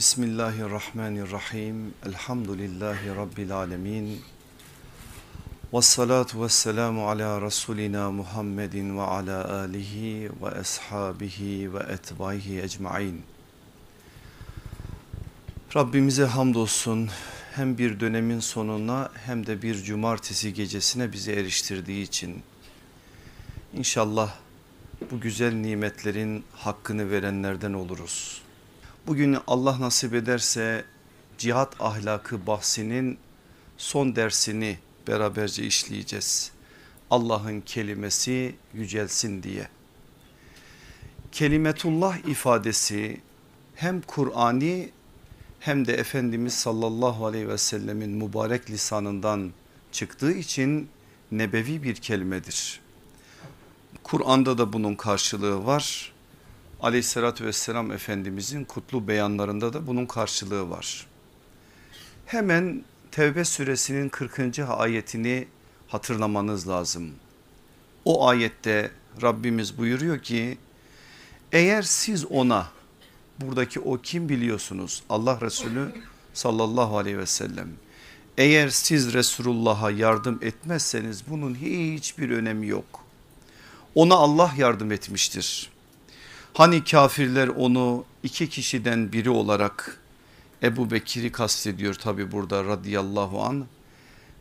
Bismillahirrahmanirrahim. Elhamdülillahi Rabbil alemin. Ve salatu ve selamu ala Resulina Muhammedin ve ala alihi ve ashabihi ve etbaihi ecmain. Rabbimize hamdolsun hem bir dönemin sonuna hem de bir cumartesi gecesine bizi eriştirdiği için. İnşallah bu güzel nimetlerin hakkını verenlerden oluruz. Bugün Allah nasip ederse cihat ahlakı bahsinin son dersini beraberce işleyeceğiz. Allah'ın kelimesi yücelsin diye. Kelimetullah ifadesi hem Kur'ani hem de Efendimiz sallallahu aleyhi ve sellemin mübarek lisanından çıktığı için nebevi bir kelimedir. Kur'an'da da bunun karşılığı var. Aleyhissalatü vesselam Efendimizin kutlu beyanlarında da bunun karşılığı var. Hemen Tevbe suresinin 40. ayetini hatırlamanız lazım. O ayette Rabbimiz buyuruyor ki eğer siz ona buradaki o kim biliyorsunuz Allah Resulü sallallahu aleyhi ve sellem eğer siz Resulullah'a yardım etmezseniz bunun hiçbir önemi yok. Ona Allah yardım etmiştir. Hani kafirler onu iki kişiden biri olarak Ebu Bekir'i kastediyor tabi burada radıyallahu an.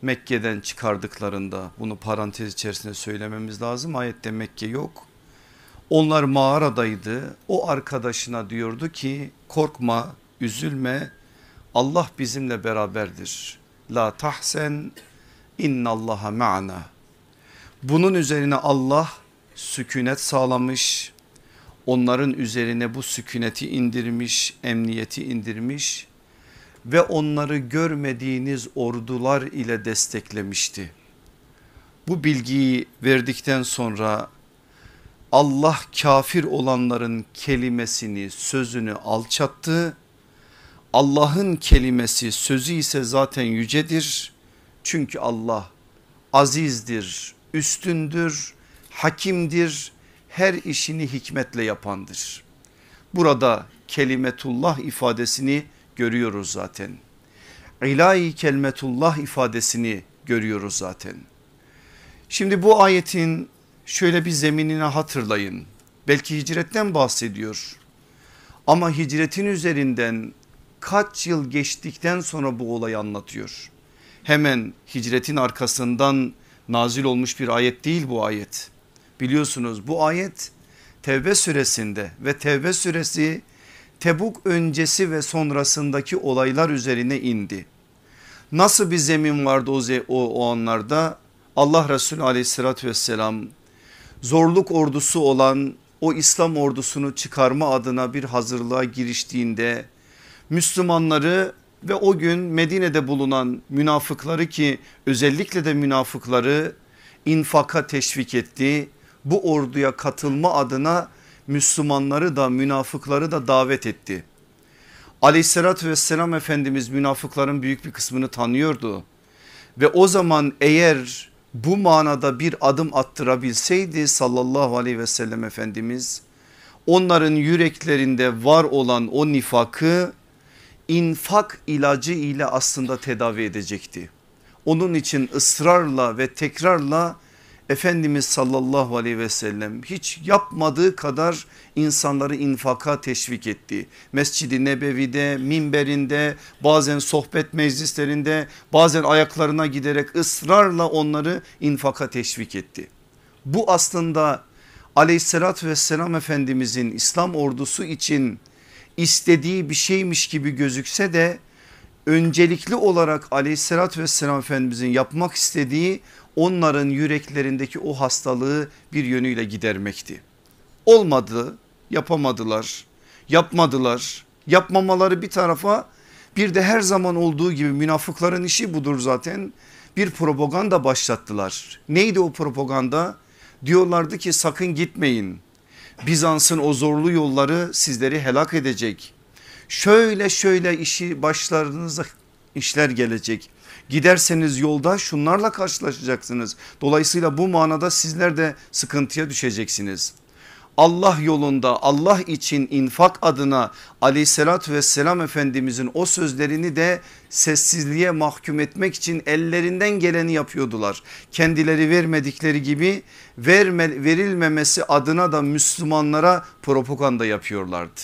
Mekke'den çıkardıklarında bunu parantez içerisinde söylememiz lazım. Ayette Mekke yok. Onlar mağaradaydı. O arkadaşına diyordu ki korkma, üzülme. Allah bizimle beraberdir. La tahsen innallaha ma'ana. Bunun üzerine Allah sükunet sağlamış onların üzerine bu sükuneti indirmiş, emniyeti indirmiş ve onları görmediğiniz ordular ile desteklemişti. Bu bilgiyi verdikten sonra Allah kafir olanların kelimesini sözünü alçattı. Allah'ın kelimesi sözü ise zaten yücedir. Çünkü Allah azizdir, üstündür, hakimdir her işini hikmetle yapandır. Burada kelimetullah ifadesini görüyoruz zaten. İlahi kelimetullah ifadesini görüyoruz zaten. Şimdi bu ayetin şöyle bir zeminini hatırlayın. Belki hicretten bahsediyor. Ama hicretin üzerinden kaç yıl geçtikten sonra bu olayı anlatıyor. Hemen hicretin arkasından nazil olmuş bir ayet değil bu ayet. Biliyorsunuz bu ayet Tevbe suresinde ve Tevbe suresi Tebuk öncesi ve sonrasındaki olaylar üzerine indi. Nasıl bir zemin vardı o, o, o anlarda? Allah Resulü aleyhissalatü vesselam zorluk ordusu olan o İslam ordusunu çıkarma adına bir hazırlığa giriştiğinde Müslümanları ve o gün Medine'de bulunan münafıkları ki özellikle de münafıkları infaka teşvik etti bu orduya katılma adına Müslümanları da münafıkları da davet etti. Aleyhissalatü vesselam Efendimiz münafıkların büyük bir kısmını tanıyordu. Ve o zaman eğer bu manada bir adım attırabilseydi sallallahu aleyhi ve sellem Efendimiz onların yüreklerinde var olan o nifakı infak ilacı ile aslında tedavi edecekti. Onun için ısrarla ve tekrarla Efendimiz sallallahu aleyhi ve sellem hiç yapmadığı kadar insanları infaka teşvik etti. Mescidi Nebevi'de, minberinde, bazen sohbet meclislerinde, bazen ayaklarına giderek ısrarla onları infaka teşvik etti. Bu aslında aleyhissalatü vesselam Efendimizin İslam ordusu için istediği bir şeymiş gibi gözükse de öncelikli olarak aleyhissalatü vesselam Efendimizin yapmak istediği onların yüreklerindeki o hastalığı bir yönüyle gidermekti. Olmadı yapamadılar yapmadılar yapmamaları bir tarafa bir de her zaman olduğu gibi münafıkların işi budur zaten bir propaganda başlattılar. Neydi o propaganda? Diyorlardı ki sakın gitmeyin. Bizans'ın o zorlu yolları sizleri helak edecek. Şöyle şöyle işi başlarınıza işler gelecek. Giderseniz yolda şunlarla karşılaşacaksınız. Dolayısıyla bu manada sizler de sıkıntıya düşeceksiniz. Allah yolunda Allah için infak adına aleyhissalatü vesselam efendimizin o sözlerini de sessizliğe mahkum etmek için ellerinden geleni yapıyordular. Kendileri vermedikleri gibi verme, verilmemesi adına da Müslümanlara propaganda yapıyorlardı.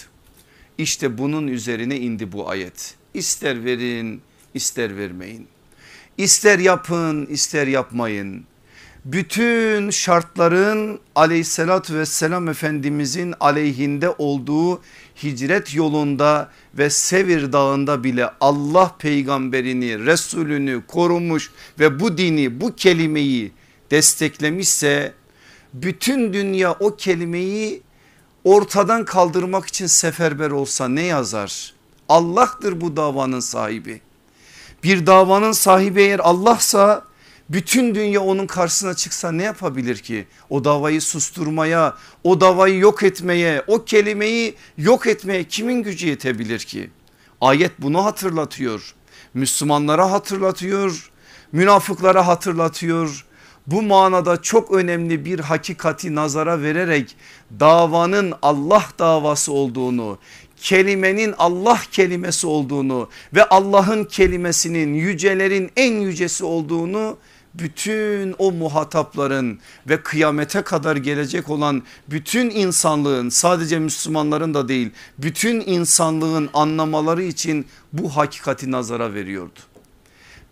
İşte bunun üzerine indi bu ayet. İster verin ister vermeyin. İster yapın ister yapmayın bütün şartların aleyhissalatü vesselam efendimizin aleyhinde olduğu hicret yolunda ve Sevir dağında bile Allah peygamberini Resulünü korumuş ve bu dini bu kelimeyi desteklemişse bütün dünya o kelimeyi ortadan kaldırmak için seferber olsa ne yazar? Allah'tır bu davanın sahibi. Bir davanın sahibi eğer Allah'sa bütün dünya onun karşısına çıksa ne yapabilir ki? O davayı susturmaya, o davayı yok etmeye, o kelimeyi yok etmeye kimin gücü yetebilir ki? Ayet bunu hatırlatıyor. Müslümanlara hatırlatıyor, münafıklara hatırlatıyor. Bu manada çok önemli bir hakikati nazara vererek davanın Allah davası olduğunu, kelimenin Allah kelimesi olduğunu ve Allah'ın kelimesinin yücelerin en yücesi olduğunu bütün o muhatapların ve kıyamete kadar gelecek olan bütün insanlığın sadece Müslümanların da değil bütün insanlığın anlamaları için bu hakikati nazara veriyordu.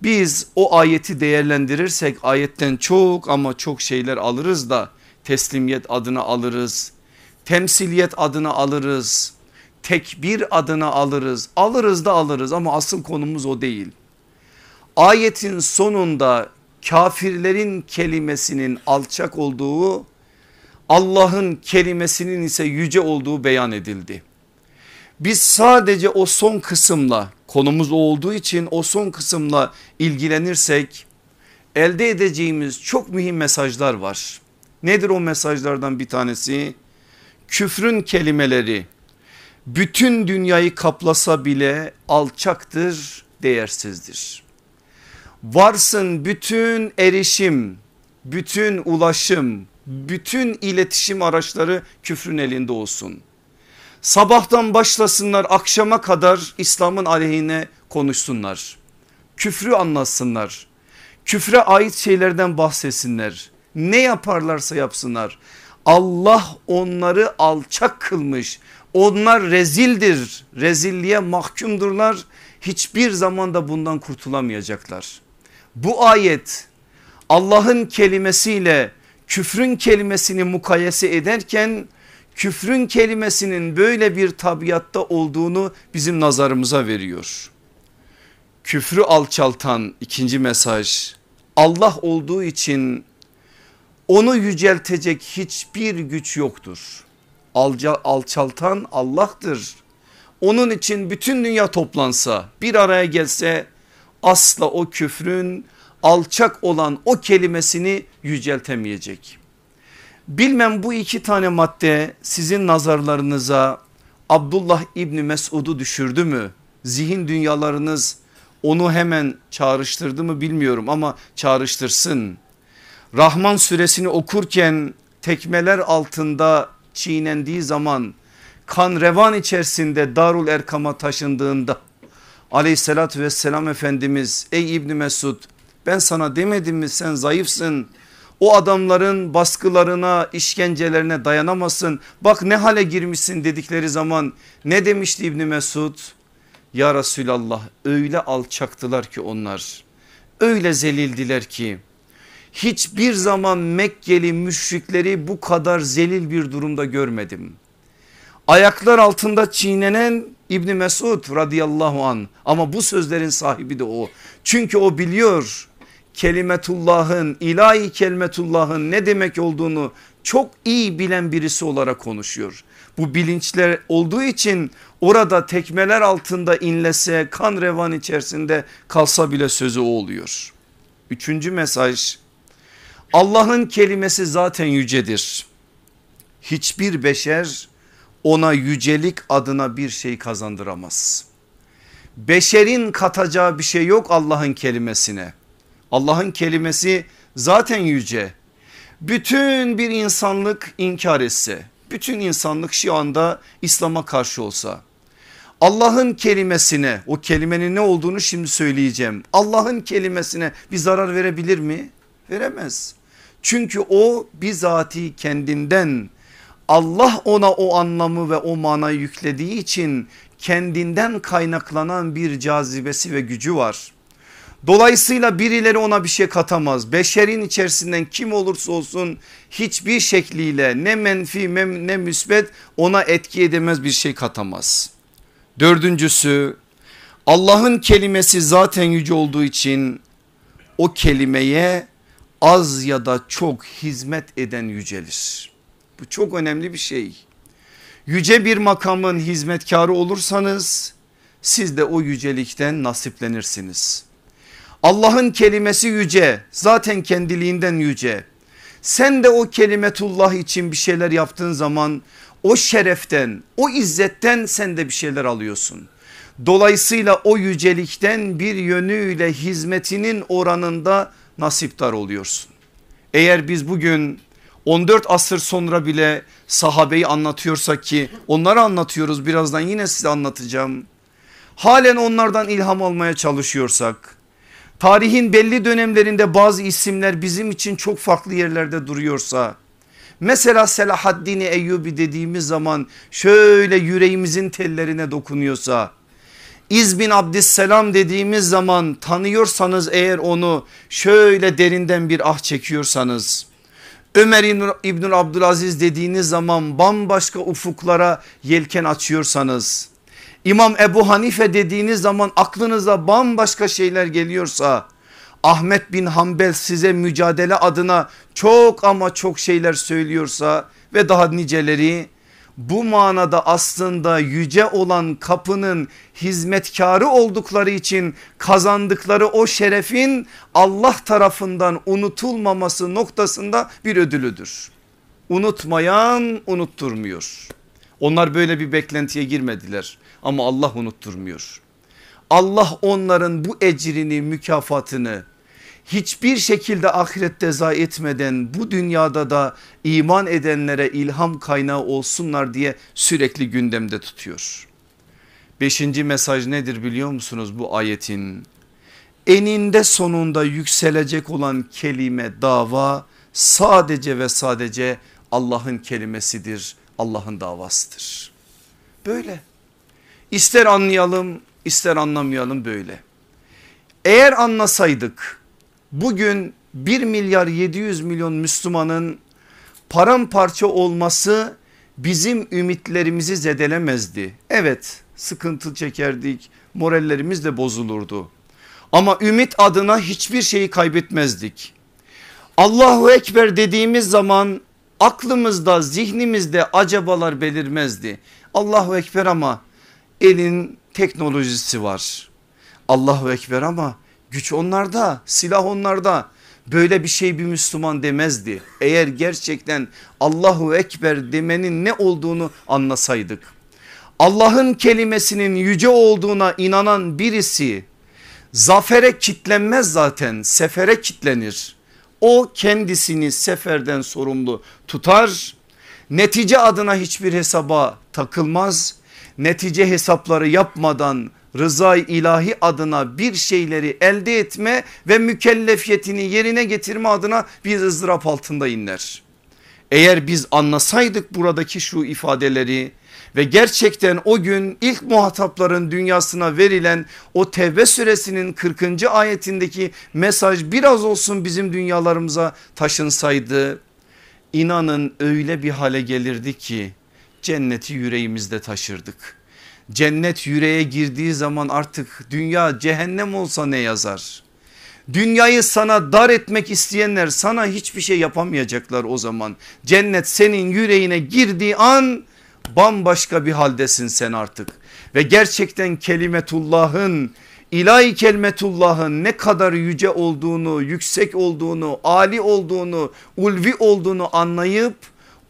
Biz o ayeti değerlendirirsek ayetten çok ama çok şeyler alırız da teslimiyet adına alırız, temsiliyet adına alırız, tekbir adına alırız, alırız da alırız ama asıl konumuz o değil. Ayetin sonunda kafirlerin kelimesinin alçak olduğu Allah'ın kelimesinin ise yüce olduğu beyan edildi. Biz sadece o son kısımla konumuz olduğu için o son kısımla ilgilenirsek elde edeceğimiz çok mühim mesajlar var. Nedir o mesajlardan bir tanesi? Küfrün kelimeleri bütün dünyayı kaplasa bile alçaktır, değersizdir varsın bütün erişim, bütün ulaşım, bütün iletişim araçları küfrün elinde olsun. Sabahtan başlasınlar akşama kadar İslam'ın aleyhine konuşsunlar. Küfrü anlatsınlar. Küfre ait şeylerden bahsetsinler. Ne yaparlarsa yapsınlar. Allah onları alçak kılmış. Onlar rezildir. Rezilliğe mahkumdurlar. Hiçbir zaman da bundan kurtulamayacaklar. Bu ayet Allah'ın kelimesiyle küfrün kelimesini mukayese ederken küfrün kelimesinin böyle bir tabiatta olduğunu bizim nazarımıza veriyor. Küfrü alçaltan ikinci mesaj Allah olduğu için onu yüceltecek hiçbir güç yoktur. Alca, alçaltan Allah'tır. Onun için bütün dünya toplansa bir araya gelse asla o küfrün alçak olan o kelimesini yüceltemeyecek. Bilmem bu iki tane madde sizin nazarlarınıza Abdullah İbni Mesud'u düşürdü mü? Zihin dünyalarınız onu hemen çağrıştırdı mı bilmiyorum ama çağrıştırsın. Rahman suresini okurken tekmeler altında çiğnendiği zaman kan revan içerisinde Darul Erkam'a taşındığında aleyhissalatü vesselam Efendimiz ey İbni Mesud ben sana demedim mi sen zayıfsın? O adamların baskılarına işkencelerine dayanamazsın. Bak ne hale girmişsin dedikleri zaman ne demişti İbni Mesud? Ya Resulallah öyle alçaktılar ki onlar öyle zelildiler ki hiçbir zaman Mekkeli müşrikleri bu kadar zelil bir durumda görmedim. Ayaklar altında çiğnenen İbni Mesud radıyallahu an ama bu sözlerin sahibi de o. Çünkü o biliyor kelimetullahın ilahi kelimetullahın ne demek olduğunu çok iyi bilen birisi olarak konuşuyor. Bu bilinçler olduğu için orada tekmeler altında inlese kan revan içerisinde kalsa bile sözü o oluyor. Üçüncü mesaj Allah'ın kelimesi zaten yücedir. Hiçbir beşer ona yücelik adına bir şey kazandıramaz. Beşerin katacağı bir şey yok Allah'ın kelimesine. Allah'ın kelimesi zaten yüce. Bütün bir insanlık inkar etse, bütün insanlık şu anda İslam'a karşı olsa Allah'ın kelimesine o kelimenin ne olduğunu şimdi söyleyeceğim. Allah'ın kelimesine bir zarar verebilir mi? Veremez. Çünkü o bizatihi kendinden Allah ona o anlamı ve o manayı yüklediği için kendinden kaynaklanan bir cazibesi ve gücü var. Dolayısıyla birileri ona bir şey katamaz. Beşerin içerisinden kim olursa olsun hiçbir şekliyle ne menfi ne müsbet ona etki edemez bir şey katamaz. Dördüncüsü Allah'ın kelimesi zaten yüce olduğu için o kelimeye az ya da çok hizmet eden yücelir. Bu çok önemli bir şey. Yüce bir makamın hizmetkarı olursanız siz de o yücelikten nasiplenirsiniz. Allah'ın kelimesi yüce zaten kendiliğinden yüce. Sen de o kelimetullah için bir şeyler yaptığın zaman o şereften o izzetten sen de bir şeyler alıyorsun. Dolayısıyla o yücelikten bir yönüyle hizmetinin oranında nasiptar oluyorsun. Eğer biz bugün 14 asır sonra bile sahabeyi anlatıyorsak ki onları anlatıyoruz birazdan yine size anlatacağım. Halen onlardan ilham almaya çalışıyorsak tarihin belli dönemlerinde bazı isimler bizim için çok farklı yerlerde duruyorsa mesela Selahaddin Eyyubi dediğimiz zaman şöyle yüreğimizin tellerine dokunuyorsa İz bin Abdüsselam dediğimiz zaman tanıyorsanız eğer onu şöyle derinden bir ah çekiyorsanız. Ömer İbnül Abdülaziz dediğiniz zaman bambaşka ufuklara yelken açıyorsanız. İmam Ebu Hanife dediğiniz zaman aklınıza bambaşka şeyler geliyorsa. Ahmet bin Hanbel size mücadele adına çok ama çok şeyler söylüyorsa ve daha niceleri bu manada aslında yüce olan kapının hizmetkarı oldukları için kazandıkları o şerefin Allah tarafından unutulmaması noktasında bir ödülüdür. Unutmayan unutturmuyor. Onlar böyle bir beklentiye girmediler ama Allah unutturmuyor. Allah onların bu ecrini mükafatını hiçbir şekilde ahirette zayi etmeden bu dünyada da iman edenlere ilham kaynağı olsunlar diye sürekli gündemde tutuyor. Beşinci mesaj nedir biliyor musunuz bu ayetin? Eninde sonunda yükselecek olan kelime dava sadece ve sadece Allah'ın kelimesidir. Allah'ın davasıdır. Böyle ister anlayalım ister anlamayalım böyle. Eğer anlasaydık bugün 1 milyar 700 milyon Müslümanın paramparça olması bizim ümitlerimizi zedelemezdi. Evet sıkıntı çekerdik morallerimiz de bozulurdu. Ama ümit adına hiçbir şeyi kaybetmezdik. Allahu Ekber dediğimiz zaman aklımızda zihnimizde acabalar belirmezdi. Allahu Ekber ama elin teknolojisi var. Allahu Ekber ama güç onlarda silah onlarda böyle bir şey bir Müslüman demezdi. Eğer gerçekten Allahu Ekber demenin ne olduğunu anlasaydık. Allah'ın kelimesinin yüce olduğuna inanan birisi zafere kitlenmez zaten sefere kitlenir. O kendisini seferden sorumlu tutar. Netice adına hiçbir hesaba takılmaz. Netice hesapları yapmadan rıza ilahi adına bir şeyleri elde etme ve mükellefiyetini yerine getirme adına bir ızdırap altında inler. Eğer biz anlasaydık buradaki şu ifadeleri ve gerçekten o gün ilk muhatapların dünyasına verilen o Tevbe suresinin 40. ayetindeki mesaj biraz olsun bizim dünyalarımıza taşınsaydı inanın öyle bir hale gelirdi ki cenneti yüreğimizde taşırdık. Cennet yüreğe girdiği zaman artık dünya cehennem olsa ne yazar? Dünyayı sana dar etmek isteyenler sana hiçbir şey yapamayacaklar o zaman. Cennet senin yüreğine girdiği an bambaşka bir haldesin sen artık. Ve gerçekten kelimetullahın ilahi kelimetullahın ne kadar yüce olduğunu, yüksek olduğunu, ali olduğunu, ulvi olduğunu anlayıp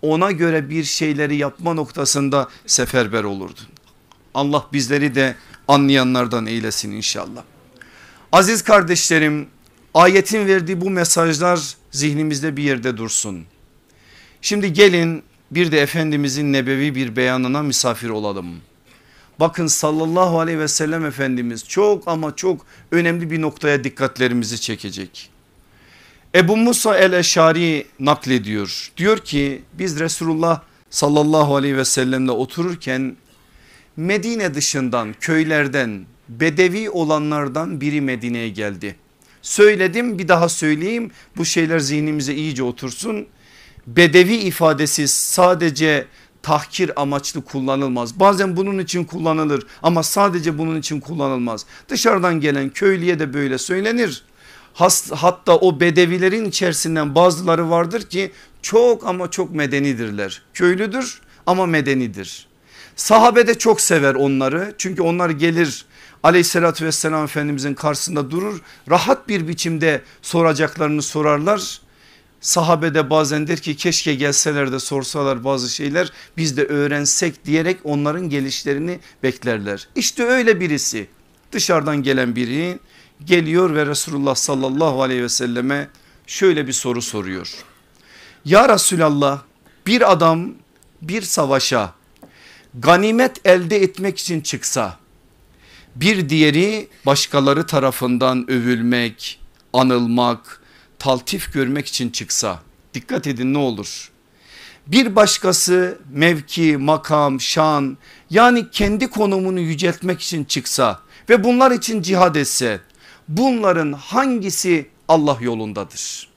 ona göre bir şeyleri yapma noktasında seferber olurdun. Allah bizleri de anlayanlardan eylesin inşallah. Aziz kardeşlerim ayetin verdiği bu mesajlar zihnimizde bir yerde dursun. Şimdi gelin bir de Efendimizin nebevi bir beyanına misafir olalım. Bakın sallallahu aleyhi ve sellem Efendimiz çok ama çok önemli bir noktaya dikkatlerimizi çekecek. Ebu Musa el-Eşari naklediyor. Diyor ki biz Resulullah sallallahu aleyhi ve sellemle otururken Medine dışından köylerden bedevi olanlardan biri Medine'ye geldi. Söyledim bir daha söyleyeyim bu şeyler zihnimize iyice otursun. Bedevi ifadesi sadece tahkir amaçlı kullanılmaz. Bazen bunun için kullanılır ama sadece bunun için kullanılmaz. Dışarıdan gelen köylüye de böyle söylenir. Hatta o bedevilerin içerisinden bazıları vardır ki çok ama çok medenidirler. Köylüdür ama medenidir. Sahabe de çok sever onları çünkü onlar gelir aleyhissalatü vesselam efendimizin karşısında durur rahat bir biçimde soracaklarını sorarlar. Sahabe de bazen der ki keşke gelseler de sorsalar bazı şeyler biz de öğrensek diyerek onların gelişlerini beklerler. İşte öyle birisi dışarıdan gelen biri geliyor ve Resulullah sallallahu aleyhi ve selleme şöyle bir soru soruyor. Ya Resulallah bir adam bir savaşa ganimet elde etmek için çıksa bir diğeri başkaları tarafından övülmek, anılmak, taltif görmek için çıksa dikkat edin ne olur. Bir başkası mevki, makam, şan yani kendi konumunu yüceltmek için çıksa ve bunlar için cihad etse bunların hangisi Allah yolundadır?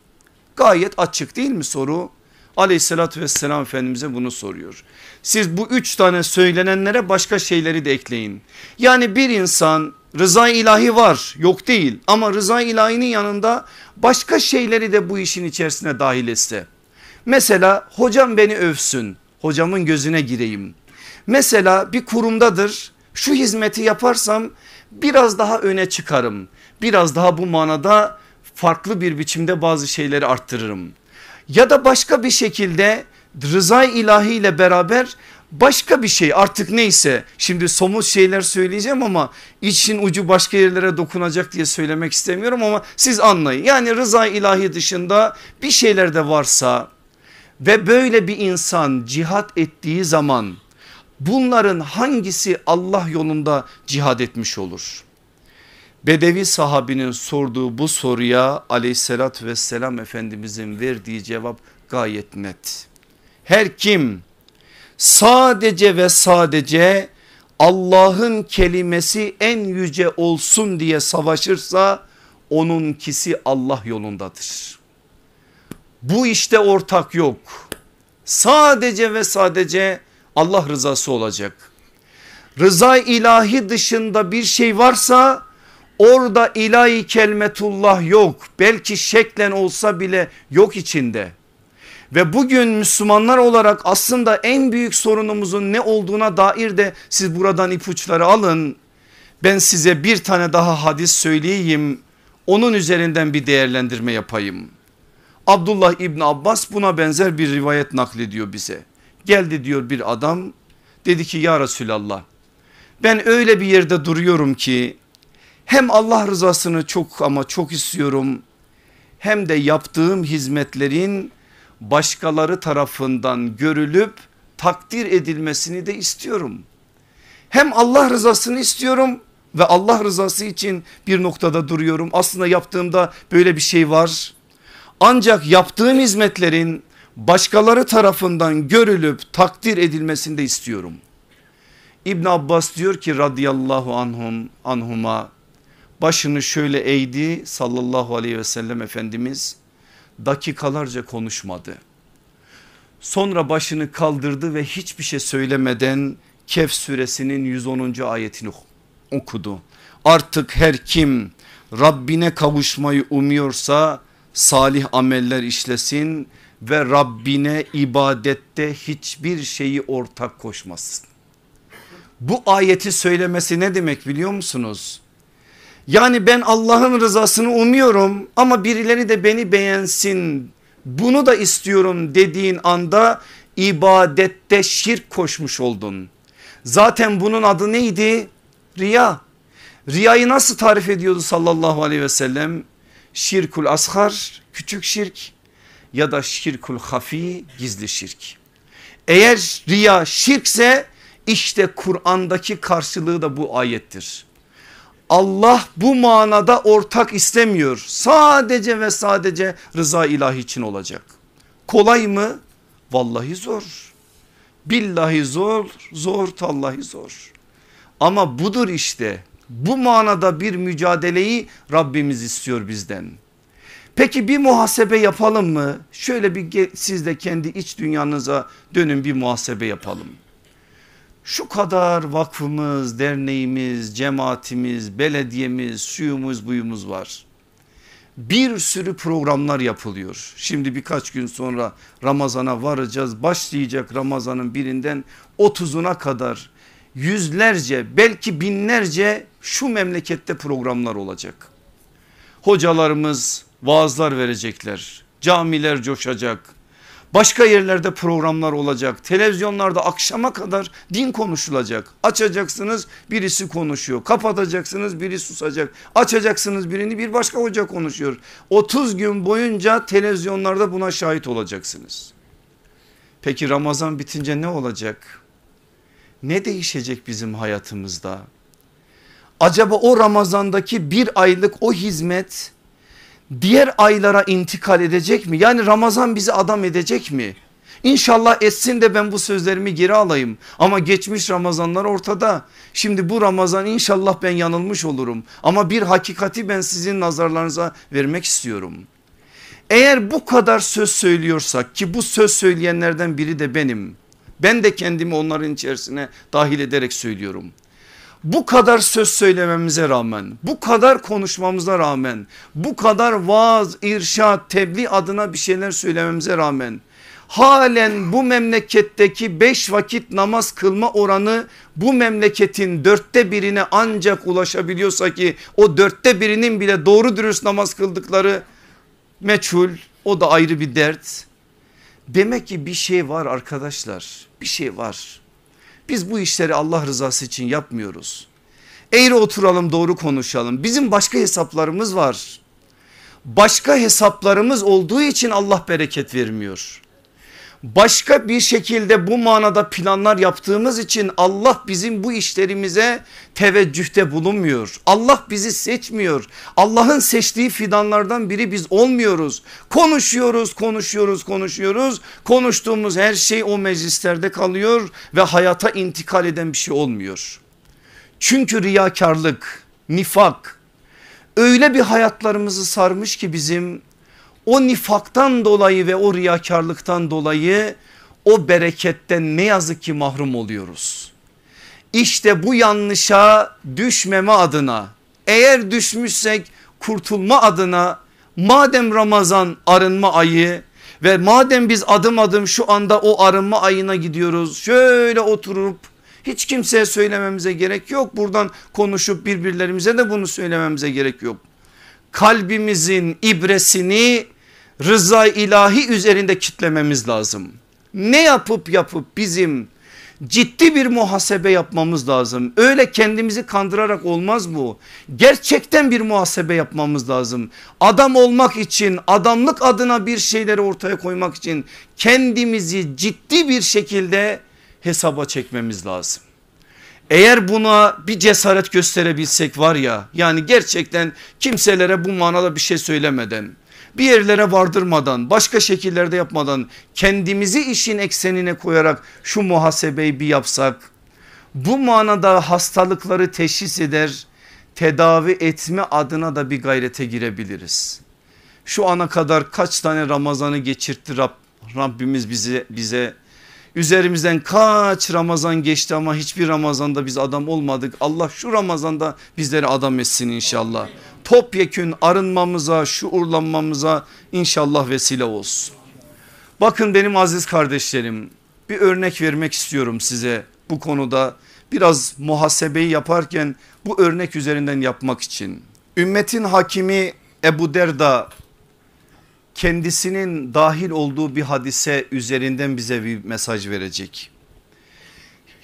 Gayet açık değil mi soru? Aleyhissalatü vesselam Efendimiz'e bunu soruyor. Siz bu üç tane söylenenlere başka şeyleri de ekleyin. Yani bir insan rıza ilahi var yok değil ama rıza ilahinin yanında başka şeyleri de bu işin içerisine dahil etse. Mesela hocam beni övsün hocamın gözüne gireyim. Mesela bir kurumdadır şu hizmeti yaparsam biraz daha öne çıkarım. Biraz daha bu manada farklı bir biçimde bazı şeyleri arttırırım ya da başka bir şekilde rıza ilahi ile beraber başka bir şey artık neyse şimdi somut şeyler söyleyeceğim ama için ucu başka yerlere dokunacak diye söylemek istemiyorum ama siz anlayın. Yani rıza ilahi dışında bir şeyler de varsa ve böyle bir insan cihat ettiği zaman bunların hangisi Allah yolunda cihad etmiş olur? Bedevi sahabinin sorduğu bu soruya aleyhissalatü vesselam efendimizin verdiği cevap gayet net. Her kim sadece ve sadece Allah'ın kelimesi en yüce olsun diye savaşırsa onunkisi Allah yolundadır. Bu işte ortak yok. Sadece ve sadece Allah rızası olacak. Rıza ilahi dışında bir şey varsa Orada ilahi kelmetullah yok. Belki şeklen olsa bile yok içinde. Ve bugün Müslümanlar olarak aslında en büyük sorunumuzun ne olduğuna dair de siz buradan ipuçları alın. Ben size bir tane daha hadis söyleyeyim. Onun üzerinden bir değerlendirme yapayım. Abdullah İbni Abbas buna benzer bir rivayet naklediyor bize. Geldi diyor bir adam dedi ki ya Resulallah ben öyle bir yerde duruyorum ki hem Allah rızasını çok ama çok istiyorum hem de yaptığım hizmetlerin başkaları tarafından görülüp takdir edilmesini de istiyorum. Hem Allah rızasını istiyorum ve Allah rızası için bir noktada duruyorum. Aslında yaptığımda böyle bir şey var. Ancak yaptığım hizmetlerin başkaları tarafından görülüp takdir edilmesini de istiyorum. İbn Abbas diyor ki radıyallahu anhum anhuma başını şöyle eğdi sallallahu aleyhi ve sellem Efendimiz dakikalarca konuşmadı. Sonra başını kaldırdı ve hiçbir şey söylemeden Kehf suresinin 110. ayetini okudu. Artık her kim Rabbine kavuşmayı umuyorsa salih ameller işlesin ve Rabbine ibadette hiçbir şeyi ortak koşmasın. Bu ayeti söylemesi ne demek biliyor musunuz? Yani ben Allah'ın rızasını umuyorum ama birileri de beni beğensin bunu da istiyorum dediğin anda ibadette şirk koşmuş oldun. Zaten bunun adı neydi? Riya. Riyayı nasıl tarif ediyordu sallallahu aleyhi ve sellem? Şirkul ashar küçük şirk ya da şirkul hafi gizli şirk. Eğer riya şirkse işte Kur'an'daki karşılığı da bu ayettir. Allah bu manada ortak istemiyor. Sadece ve sadece rıza ilahi için olacak. Kolay mı? Vallahi zor. Billahi zor, zor tallahi zor. Ama budur işte. Bu manada bir mücadeleyi Rabbimiz istiyor bizden. Peki bir muhasebe yapalım mı? Şöyle bir siz de kendi iç dünyanıza dönün bir muhasebe yapalım. Şu kadar vakfımız, derneğimiz, cemaatimiz, belediyemiz, şuyumuz buyumuz var. Bir sürü programlar yapılıyor. Şimdi birkaç gün sonra Ramazan'a varacağız. Başlayacak Ramazan'ın birinden 30'una kadar yüzlerce belki binlerce şu memlekette programlar olacak. Hocalarımız vaazlar verecekler. Camiler coşacak. Başka yerlerde programlar olacak. Televizyonlarda akşama kadar din konuşulacak. Açacaksınız birisi konuşuyor. Kapatacaksınız biri susacak. Açacaksınız birini bir başka hoca konuşuyor. 30 gün boyunca televizyonlarda buna şahit olacaksınız. Peki Ramazan bitince ne olacak? Ne değişecek bizim hayatımızda? Acaba o Ramazandaki bir aylık o hizmet diğer aylara intikal edecek mi? Yani Ramazan bizi adam edecek mi? İnşallah etsin de ben bu sözlerimi geri alayım. Ama geçmiş Ramazanlar ortada. Şimdi bu Ramazan inşallah ben yanılmış olurum. Ama bir hakikati ben sizin nazarlarınıza vermek istiyorum. Eğer bu kadar söz söylüyorsak ki bu söz söyleyenlerden biri de benim. Ben de kendimi onların içerisine dahil ederek söylüyorum bu kadar söz söylememize rağmen bu kadar konuşmamıza rağmen bu kadar vaaz irşat tebliğ adına bir şeyler söylememize rağmen halen bu memleketteki beş vakit namaz kılma oranı bu memleketin dörtte birine ancak ulaşabiliyorsa ki o dörtte birinin bile doğru dürüst namaz kıldıkları meçhul o da ayrı bir dert. Demek ki bir şey var arkadaşlar bir şey var. Biz bu işleri Allah rızası için yapmıyoruz. Eğri oturalım doğru konuşalım. Bizim başka hesaplarımız var. Başka hesaplarımız olduğu için Allah bereket vermiyor başka bir şekilde bu manada planlar yaptığımız için Allah bizim bu işlerimize teveccühte bulunmuyor. Allah bizi seçmiyor. Allah'ın seçtiği fidanlardan biri biz olmuyoruz. Konuşuyoruz, konuşuyoruz, konuşuyoruz. Konuştuğumuz her şey o meclislerde kalıyor ve hayata intikal eden bir şey olmuyor. Çünkü riyakarlık, nifak öyle bir hayatlarımızı sarmış ki bizim o nifaktan dolayı ve o riyakarlıktan dolayı o bereketten ne yazık ki mahrum oluyoruz. İşte bu yanlışa düşmeme adına eğer düşmüşsek kurtulma adına madem Ramazan arınma ayı ve madem biz adım adım şu anda o arınma ayına gidiyoruz şöyle oturup hiç kimseye söylememize gerek yok. Buradan konuşup birbirlerimize de bunu söylememize gerek yok. Kalbimizin ibresini rıza ilahi üzerinde kitlememiz lazım. Ne yapıp yapıp bizim ciddi bir muhasebe yapmamız lazım. Öyle kendimizi kandırarak olmaz bu. Gerçekten bir muhasebe yapmamız lazım. Adam olmak için adamlık adına bir şeyleri ortaya koymak için kendimizi ciddi bir şekilde hesaba çekmemiz lazım. Eğer buna bir cesaret gösterebilsek var ya yani gerçekten kimselere bu manada bir şey söylemeden bir yerlere vardırmadan başka şekillerde yapmadan kendimizi işin eksenine koyarak şu muhasebeyi bir yapsak bu manada hastalıkları teşhis eder tedavi etme adına da bir gayrete girebiliriz. Şu ana kadar kaç tane Ramazan'ı geçirtti Rab, Rabbimiz bize bize Üzerimizden kaç Ramazan geçti ama hiçbir Ramazan'da biz adam olmadık. Allah şu Ramazan'da bizleri adam etsin inşallah topyekün arınmamıza, şuurlanmamıza inşallah vesile olsun. Bakın benim aziz kardeşlerim bir örnek vermek istiyorum size bu konuda. Biraz muhasebeyi yaparken bu örnek üzerinden yapmak için. Ümmetin hakimi Ebu Derda kendisinin dahil olduğu bir hadise üzerinden bize bir mesaj verecek.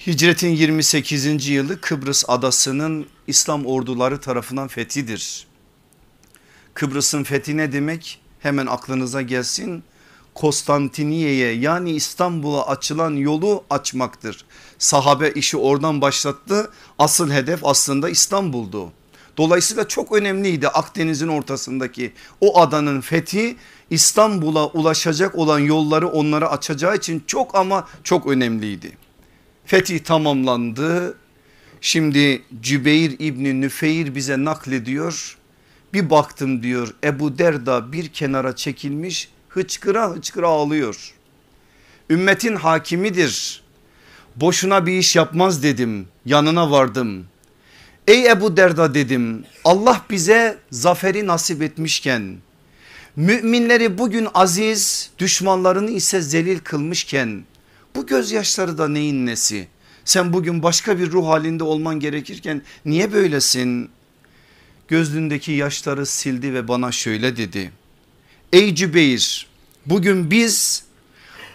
Hicretin 28. yılı Kıbrıs adasının İslam orduları tarafından fethidir. Kıbrıs'ın fethi ne demek? Hemen aklınıza gelsin. Konstantiniye'ye yani İstanbul'a açılan yolu açmaktır. Sahabe işi oradan başlattı. Asıl hedef aslında İstanbul'du. Dolayısıyla çok önemliydi Akdeniz'in ortasındaki o adanın fethi İstanbul'a ulaşacak olan yolları onlara açacağı için çok ama çok önemliydi. Fetih tamamlandı. Şimdi Cübeyr İbni Nüfeyr bize naklediyor. Bir baktım diyor Ebu Derda bir kenara çekilmiş hıçkıra hıçkıra ağlıyor. Ümmetin hakimidir. Boşuna bir iş yapmaz dedim. Yanına vardım. Ey Ebu Derda dedim Allah bize zaferi nasip etmişken müminleri bugün aziz düşmanlarını ise zelil kılmışken bu gözyaşları da neyin nesi? Sen bugün başka bir ruh halinde olman gerekirken niye böylesin? Gözlüğündeki yaşları sildi ve bana şöyle dedi. Ey Cübeyr bugün biz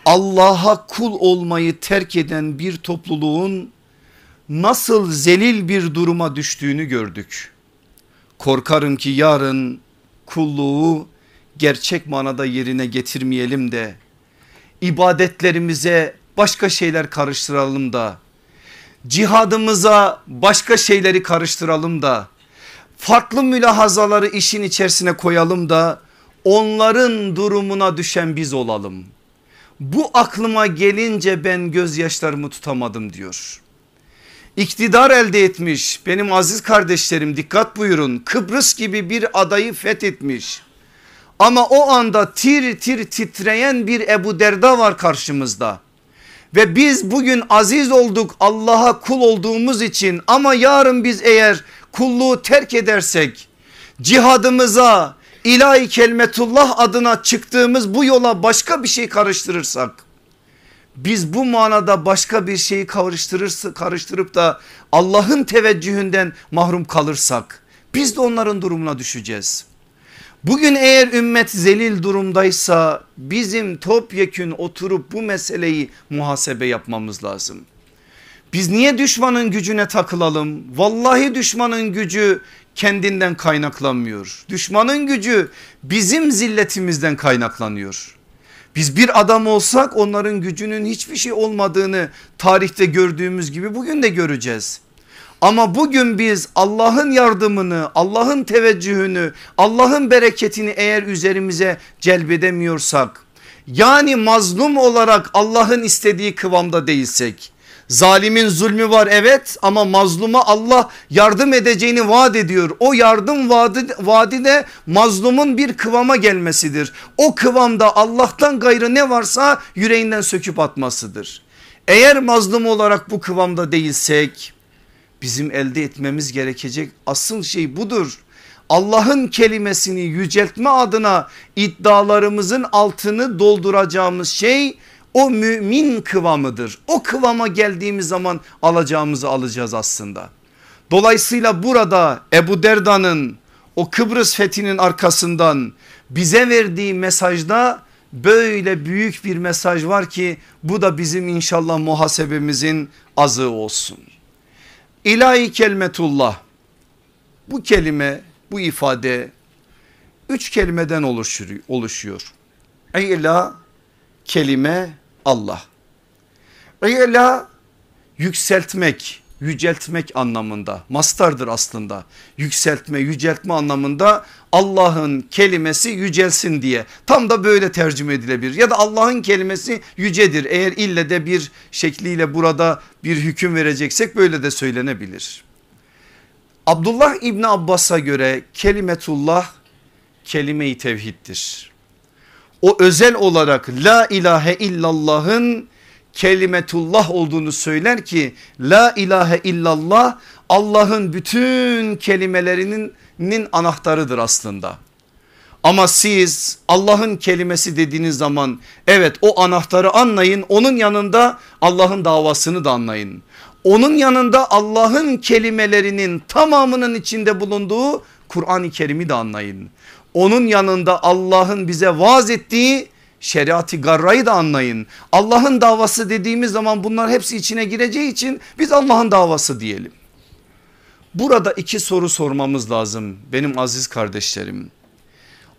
Allah'a kul olmayı terk eden bir topluluğun nasıl zelil bir duruma düştüğünü gördük. Korkarım ki yarın kulluğu gerçek manada yerine getirmeyelim de ibadetlerimize başka şeyler karıştıralım da cihadımıza başka şeyleri karıştıralım da farklı mülahazaları işin içerisine koyalım da onların durumuna düşen biz olalım. Bu aklıma gelince ben gözyaşlarımı tutamadım diyor. İktidar elde etmiş benim aziz kardeşlerim dikkat buyurun Kıbrıs gibi bir adayı fethetmiş. Ama o anda tir tir titreyen bir Ebu Derda var karşımızda. Ve biz bugün aziz olduk Allah'a kul olduğumuz için ama yarın biz eğer kulluğu terk edersek cihadımıza ilahi kelimetullah adına çıktığımız bu yola başka bir şey karıştırırsak biz bu manada başka bir şeyi karıştırıp da Allah'ın teveccühünden mahrum kalırsak biz de onların durumuna düşeceğiz. Bugün eğer ümmet zelil durumdaysa bizim topyekün oturup bu meseleyi muhasebe yapmamız lazım. Biz niye düşmanın gücüne takılalım? Vallahi düşmanın gücü kendinden kaynaklanmıyor. Düşmanın gücü bizim zilletimizden kaynaklanıyor. Biz bir adam olsak onların gücünün hiçbir şey olmadığını tarihte gördüğümüz gibi bugün de göreceğiz. Ama bugün biz Allah'ın yardımını, Allah'ın teveccühünü, Allah'ın bereketini eğer üzerimize celbedemiyorsak yani mazlum olarak Allah'ın istediği kıvamda değilsek Zalimin zulmü var evet ama mazluma Allah yardım edeceğini vaat ediyor. O yardım vaadi, vaadi de mazlumun bir kıvama gelmesidir. O kıvamda Allah'tan gayrı ne varsa yüreğinden söküp atmasıdır. Eğer mazlum olarak bu kıvamda değilsek bizim elde etmemiz gerekecek asıl şey budur. Allah'ın kelimesini yüceltme adına iddialarımızın altını dolduracağımız şey o mümin kıvamıdır. O kıvama geldiğimiz zaman alacağımızı alacağız aslında. Dolayısıyla burada Ebu Derda'nın o Kıbrıs fethinin arkasından bize verdiği mesajda böyle büyük bir mesaj var ki bu da bizim inşallah muhasebemizin azığı olsun. İlahi kelimetullah bu kelime bu ifade üç kelimeden oluşuyor. oluşuyor. İla kelime Allah. İla yükseltmek, yüceltmek anlamında mastardır aslında. Yükseltme, yüceltme anlamında Allah'ın kelimesi yücelsin diye tam da böyle tercüme edilebilir. Ya da Allah'ın kelimesi yücedir. Eğer ille de bir şekliyle burada bir hüküm vereceksek böyle de söylenebilir. Abdullah İbni Abbas'a göre kelimetullah kelime-i tevhiddir o özel olarak la ilahe illallah'ın kelimetullah olduğunu söyler ki la ilahe illallah Allah'ın bütün kelimelerinin anahtarıdır aslında. Ama siz Allah'ın kelimesi dediğiniz zaman evet o anahtarı anlayın onun yanında Allah'ın davasını da anlayın. Onun yanında Allah'ın kelimelerinin tamamının içinde bulunduğu Kur'an-ı Kerim'i de anlayın. Onun yanında Allah'ın bize vaaz ettiği şeriatı garrayı da anlayın. Allah'ın davası dediğimiz zaman bunlar hepsi içine gireceği için biz Allah'ın davası diyelim. Burada iki soru sormamız lazım benim aziz kardeşlerim.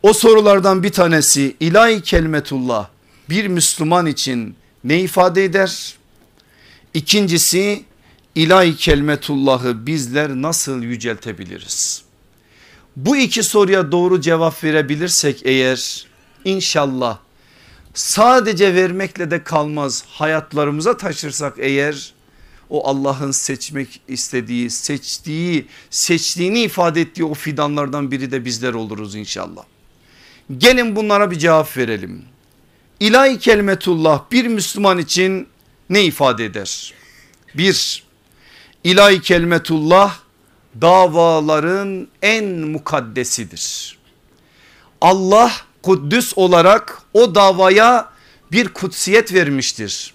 O sorulardan bir tanesi ilahi kelimetullah bir Müslüman için ne ifade eder? İkincisi ilahi kelmetullahı bizler nasıl yüceltebiliriz? Bu iki soruya doğru cevap verebilirsek eğer inşallah sadece vermekle de kalmaz hayatlarımıza taşırsak eğer o Allah'ın seçmek istediği seçtiği seçtiğini ifade ettiği o fidanlardan biri de bizler oluruz inşallah. Gelin bunlara bir cevap verelim. İlahi kelimetullah bir Müslüman için ne ifade eder? Bir, ilahi kelimetullah davaların en mukaddesidir. Allah Kuddüs olarak o davaya bir kutsiyet vermiştir.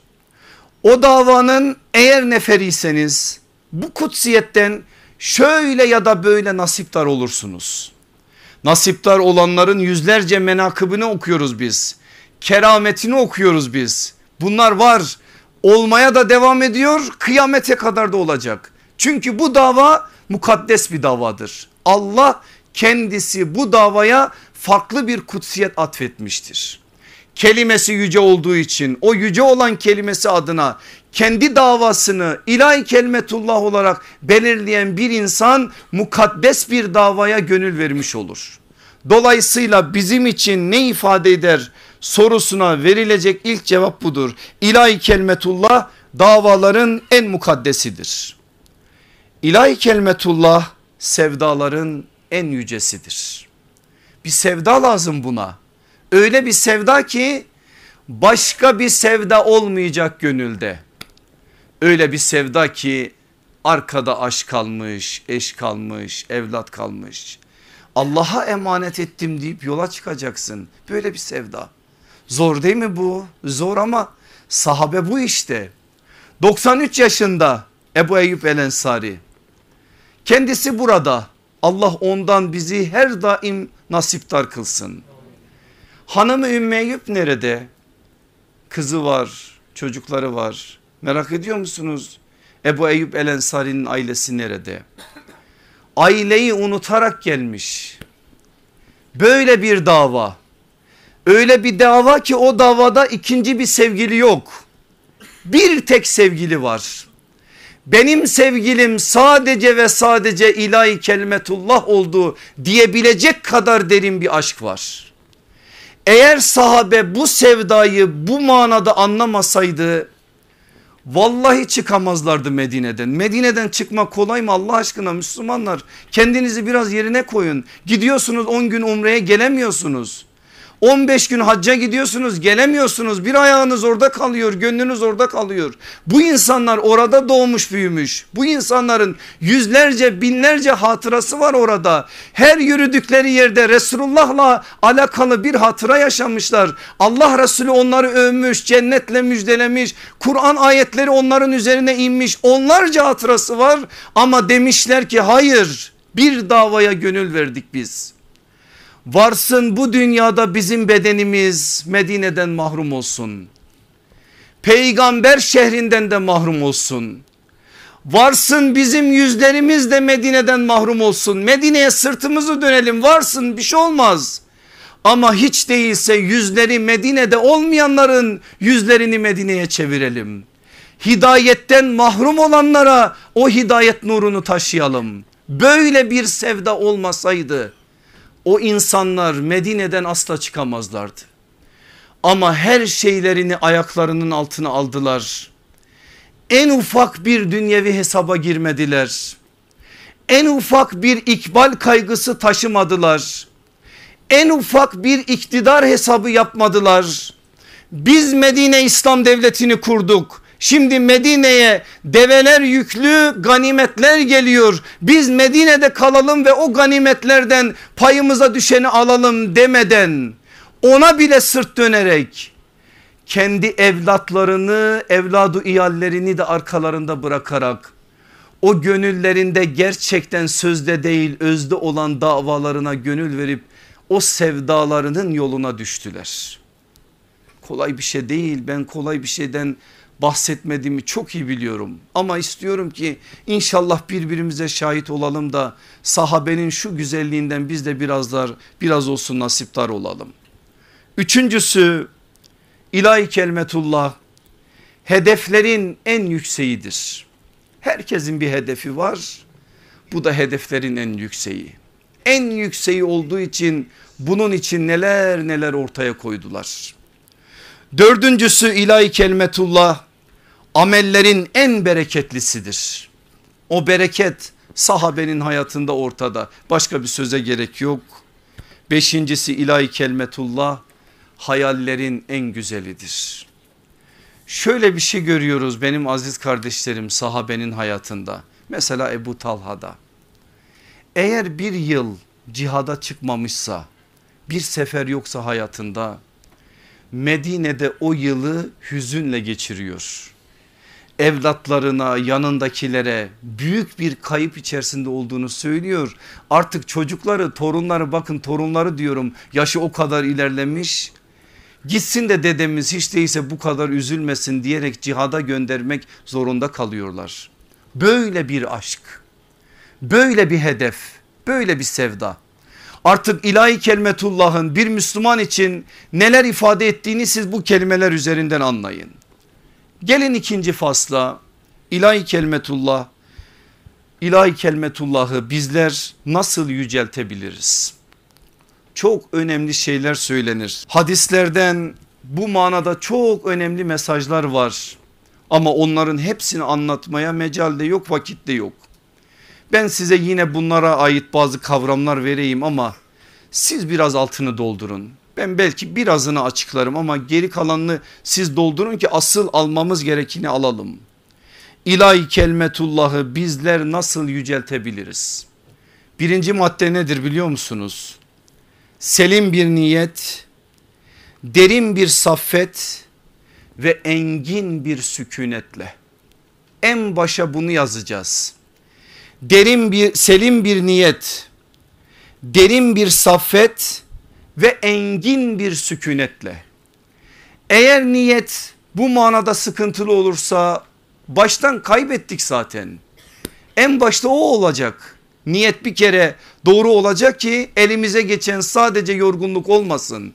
O davanın eğer neferiyseniz bu kutsiyetten şöyle ya da böyle nasiptar olursunuz. Nasiptar olanların yüzlerce menakıbını okuyoruz biz. Kerametini okuyoruz biz. Bunlar var olmaya da devam ediyor kıyamete kadar da olacak. Çünkü bu dava mukaddes bir davadır. Allah kendisi bu davaya farklı bir kutsiyet atfetmiştir. Kelimesi yüce olduğu için o yüce olan kelimesi adına kendi davasını ilahi kelimetullah olarak belirleyen bir insan mukaddes bir davaya gönül vermiş olur. Dolayısıyla bizim için ne ifade eder sorusuna verilecek ilk cevap budur. İlahi kelimetullah davaların en mukaddesidir. İlahi kelimetullah sevdaların en yücesidir. Bir sevda lazım buna. Öyle bir sevda ki başka bir sevda olmayacak gönülde. Öyle bir sevda ki arkada aşk kalmış, eş kalmış, evlat kalmış. Allah'a emanet ettim deyip yola çıkacaksın. Böyle bir sevda. Zor değil mi bu? Zor ama sahabe bu işte. 93 yaşında Ebu Eyyub El Ensari. Kendisi burada. Allah ondan bizi her daim nasiptar kılsın. Hanımı Ümmü Eyyub nerede? Kızı var, çocukları var. Merak ediyor musunuz? Ebu Eyyub El Ensari'nin ailesi nerede? Aileyi unutarak gelmiş. Böyle bir dava. Öyle bir dava ki o davada ikinci bir sevgili yok. Bir tek sevgili var. Benim sevgilim sadece ve sadece ilahi kelimetullah oldu diyebilecek kadar derin bir aşk var. Eğer sahabe bu sevdayı bu manada anlamasaydı Vallahi çıkamazlardı Medine'den. Medine'den çıkmak kolay mı Allah aşkına Müslümanlar? Kendinizi biraz yerine koyun. Gidiyorsunuz 10 gün umreye gelemiyorsunuz. 15 gün hacca gidiyorsunuz gelemiyorsunuz bir ayağınız orada kalıyor gönlünüz orada kalıyor. Bu insanlar orada doğmuş büyümüş bu insanların yüzlerce binlerce hatırası var orada. Her yürüdükleri yerde Resulullah'la alakalı bir hatıra yaşamışlar. Allah Resulü onları övmüş cennetle müjdelemiş Kur'an ayetleri onların üzerine inmiş onlarca hatırası var ama demişler ki hayır bir davaya gönül verdik biz. Varsın bu dünyada bizim bedenimiz Medine'den mahrum olsun. Peygamber şehrinden de mahrum olsun. Varsın bizim yüzlerimiz de Medine'den mahrum olsun. Medine'ye sırtımızı dönelim varsın bir şey olmaz. Ama hiç değilse yüzleri Medine'de olmayanların yüzlerini Medine'ye çevirelim. Hidayetten mahrum olanlara o hidayet nurunu taşıyalım. Böyle bir sevda olmasaydı o insanlar Medine'den asla çıkamazlardı. Ama her şeylerini ayaklarının altına aldılar. En ufak bir dünyevi hesaba girmediler. En ufak bir ikbal kaygısı taşımadılar. En ufak bir iktidar hesabı yapmadılar. Biz Medine İslam Devleti'ni kurduk. Şimdi Medine'ye develer yüklü ganimetler geliyor. Biz Medine'de kalalım ve o ganimetlerden payımıza düşeni alalım demeden ona bile sırt dönerek kendi evlatlarını evladı iyallerini de arkalarında bırakarak o gönüllerinde gerçekten sözde değil özde olan davalarına gönül verip o sevdalarının yoluna düştüler. Kolay bir şey değil ben kolay bir şeyden bahsetmediğimi çok iyi biliyorum. Ama istiyorum ki inşallah birbirimize şahit olalım da sahabenin şu güzelliğinden biz de birazlar biraz olsun nasiptar olalım. Üçüncüsü İlahi kelimetullah hedeflerin en yükseğidir. Herkesin bir hedefi var. Bu da hedeflerin en yükseği. En yükseği olduğu için bunun için neler neler ortaya koydular. Dördüncüsü ilahi kelimetullah amellerin en bereketlisidir. O bereket sahabenin hayatında ortada başka bir söze gerek yok. Beşincisi ilahi kelimetullah hayallerin en güzelidir. Şöyle bir şey görüyoruz benim aziz kardeşlerim sahabenin hayatında. Mesela Ebu Talha'da. Eğer bir yıl cihada çıkmamışsa bir sefer yoksa hayatında Medine'de o yılı hüzünle geçiriyor. Evlatlarına yanındakilere büyük bir kayıp içerisinde olduğunu söylüyor. Artık çocukları torunları bakın torunları diyorum yaşı o kadar ilerlemiş Gitsin de dedemiz hiç değilse bu kadar üzülmesin diyerek cihada göndermek zorunda kalıyorlar. Böyle bir aşk, böyle bir hedef, böyle bir sevda. Artık ilahi kelimetullahın bir Müslüman için neler ifade ettiğini siz bu kelimeler üzerinden anlayın. Gelin ikinci fasla ilahi kelimetullah, ilahi kelimetullahı bizler nasıl yüceltebiliriz? çok önemli şeyler söylenir. Hadislerden bu manada çok önemli mesajlar var. Ama onların hepsini anlatmaya mecal de yok vakit de yok. Ben size yine bunlara ait bazı kavramlar vereyim ama siz biraz altını doldurun. Ben belki birazını açıklarım ama geri kalanını siz doldurun ki asıl almamız gerekeni alalım. İlahi kelmetullahı bizler nasıl yüceltebiliriz? Birinci madde nedir biliyor musunuz? selim bir niyet, derin bir saffet ve engin bir sükunetle. En başa bunu yazacağız. Derin bir selim bir niyet, derin bir saffet ve engin bir sükunetle. Eğer niyet bu manada sıkıntılı olursa baştan kaybettik zaten. En başta o olacak. Niyet bir kere doğru olacak ki elimize geçen sadece yorgunluk olmasın.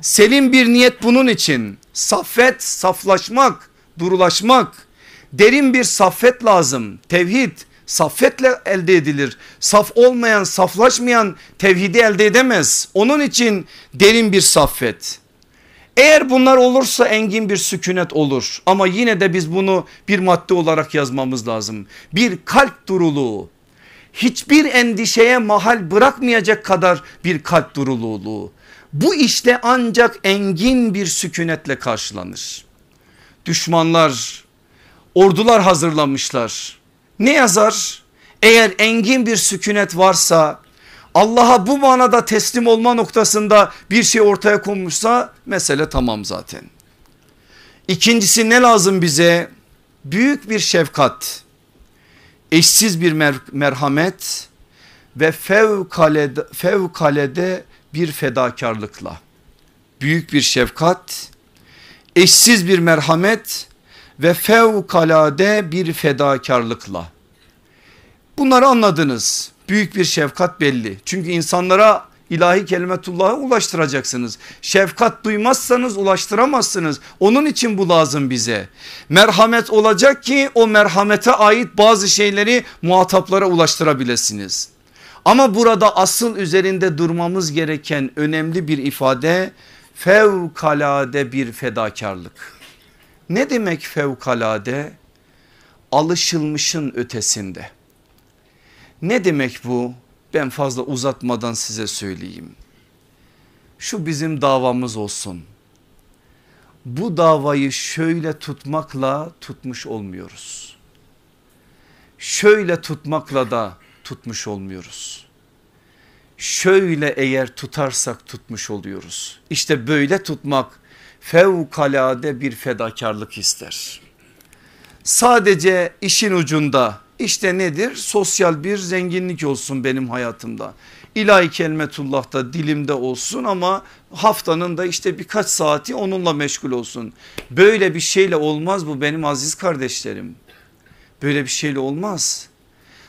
Selim bir niyet bunun için saffet saflaşmak durulaşmak derin bir saffet lazım tevhid saffetle elde edilir saf olmayan saflaşmayan tevhidi elde edemez onun için derin bir saffet eğer bunlar olursa engin bir sükunet olur ama yine de biz bunu bir madde olarak yazmamız lazım bir kalp duruluğu hiçbir endişeye mahal bırakmayacak kadar bir kalp duruluğu. Bu işte ancak engin bir sükunetle karşılanır. Düşmanlar ordular hazırlamışlar. Ne yazar? Eğer engin bir sükunet varsa Allah'a bu manada teslim olma noktasında bir şey ortaya konmuşsa mesele tamam zaten. İkincisi ne lazım bize? Büyük bir şefkat eşsiz bir mer merhamet ve fevkalede, fevkalede bir fedakarlıkla büyük bir şefkat eşsiz bir merhamet ve fevkalade bir fedakarlıkla bunları anladınız büyük bir şefkat belli çünkü insanlara ilahi kelimetullah'a ulaştıracaksınız. Şefkat duymazsanız ulaştıramazsınız. Onun için bu lazım bize. Merhamet olacak ki o merhamete ait bazı şeyleri muhataplara ulaştırabilirsiniz. Ama burada asıl üzerinde durmamız gereken önemli bir ifade fevkalade bir fedakarlık. Ne demek fevkalade? Alışılmışın ötesinde. Ne demek bu? Ben fazla uzatmadan size söyleyeyim. Şu bizim davamız olsun. Bu davayı şöyle tutmakla tutmuş olmuyoruz. Şöyle tutmakla da tutmuş olmuyoruz. Şöyle eğer tutarsak tutmuş oluyoruz. İşte böyle tutmak fevkalade bir fedakarlık ister. Sadece işin ucunda işte nedir? Sosyal bir zenginlik olsun benim hayatımda. İlahi kelimetullah da dilimde olsun ama haftanın da işte birkaç saati onunla meşgul olsun. Böyle bir şeyle olmaz bu benim aziz kardeşlerim. Böyle bir şeyle olmaz.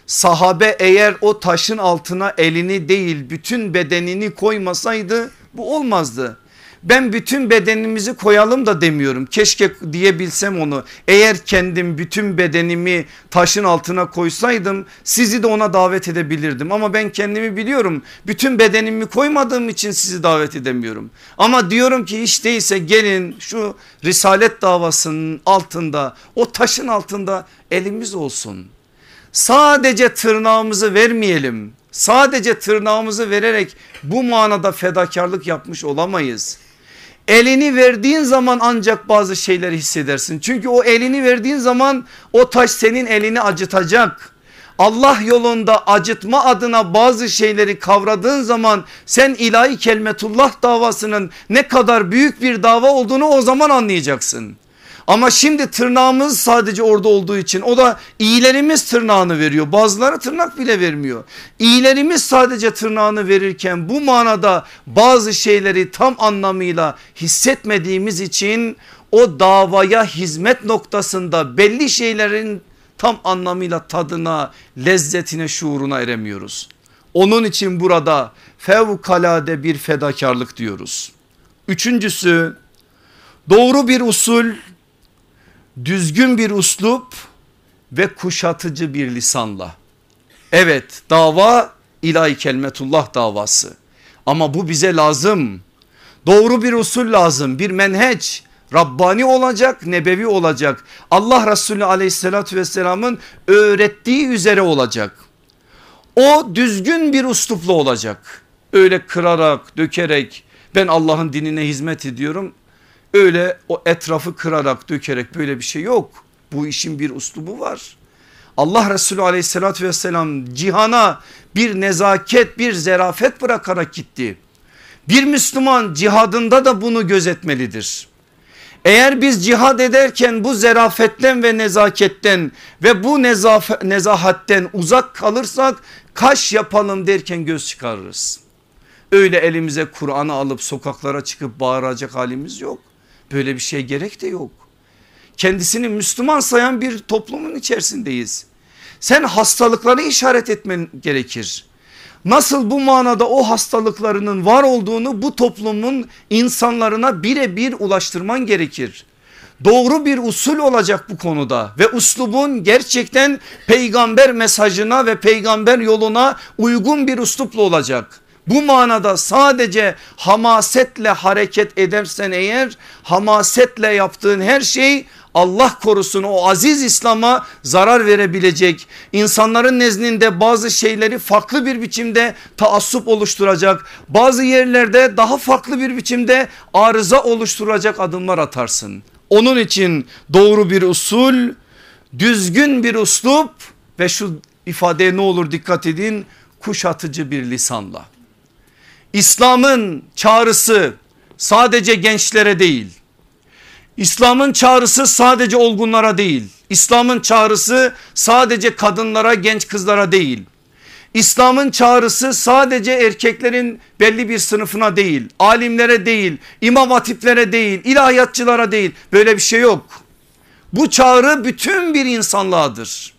Sahabe eğer o taşın altına elini değil bütün bedenini koymasaydı bu olmazdı. Ben bütün bedenimizi koyalım da demiyorum. Keşke diyebilsem onu. Eğer kendim bütün bedenimi taşın altına koysaydım sizi de ona davet edebilirdim. Ama ben kendimi biliyorum. Bütün bedenimi koymadığım için sizi davet edemiyorum. Ama diyorum ki hiç değilse gelin şu risalet davasının altında o taşın altında elimiz olsun. Sadece tırnağımızı vermeyelim. Sadece tırnağımızı vererek bu manada fedakarlık yapmış olamayız. Elini verdiğin zaman ancak bazı şeyleri hissedersin. Çünkü o elini verdiğin zaman o taş senin elini acıtacak. Allah yolunda acıtma adına bazı şeyleri kavradığın zaman sen ilahi kelmetullah davasının ne kadar büyük bir dava olduğunu o zaman anlayacaksın. Ama şimdi tırnağımız sadece orada olduğu için o da iyilerimiz tırnağını veriyor. Bazıları tırnak bile vermiyor. İyilerimiz sadece tırnağını verirken bu manada bazı şeyleri tam anlamıyla hissetmediğimiz için o davaya hizmet noktasında belli şeylerin tam anlamıyla tadına, lezzetine, şuuruna eremiyoruz. Onun için burada fevkalade bir fedakarlık diyoruz. Üçüncüsü doğru bir usul düzgün bir uslup ve kuşatıcı bir lisanla. Evet dava ilahi kelmetullah davası ama bu bize lazım. Doğru bir usul lazım bir menheç Rabbani olacak nebevi olacak Allah Resulü aleyhissalatü vesselamın öğrettiği üzere olacak. O düzgün bir uslupla olacak öyle kırarak dökerek ben Allah'ın dinine hizmet ediyorum Öyle o etrafı kırarak dökerek böyle bir şey yok. Bu işin bir uslubu var. Allah Resulü aleyhissalatü vesselam cihana bir nezaket bir zerafet bırakarak gitti. Bir Müslüman cihadında da bunu gözetmelidir. Eğer biz cihad ederken bu zerafetten ve nezaketten ve bu nezahatten uzak kalırsak kaş yapalım derken göz çıkarırız. Öyle elimize Kur'an'ı alıp sokaklara çıkıp bağıracak halimiz yok. Böyle bir şey gerek de yok. Kendisini Müslüman sayan bir toplumun içerisindeyiz. Sen hastalıkları işaret etmen gerekir. Nasıl bu manada o hastalıklarının var olduğunu bu toplumun insanlarına birebir ulaştırman gerekir. Doğru bir usul olacak bu konuda ve uslubun gerçekten peygamber mesajına ve peygamber yoluna uygun bir uslupla olacak. Bu manada sadece hamasetle hareket edersen eğer hamasetle yaptığın her şey Allah korusun o aziz İslam'a zarar verebilecek insanların nezdinde bazı şeyleri farklı bir biçimde taassup oluşturacak bazı yerlerde daha farklı bir biçimde arıza oluşturacak adımlar atarsın. Onun için doğru bir usul düzgün bir uslup ve şu ifadeye ne olur dikkat edin kuşatıcı bir lisanla. İslam'ın çağrısı sadece gençlere değil. İslam'ın çağrısı sadece olgunlara değil. İslam'ın çağrısı sadece kadınlara genç kızlara değil. İslam'ın çağrısı sadece erkeklerin belli bir sınıfına değil, alimlere değil, imam hatiplere değil, ilahiyatçılara değil böyle bir şey yok. Bu çağrı bütün bir insanlığadır.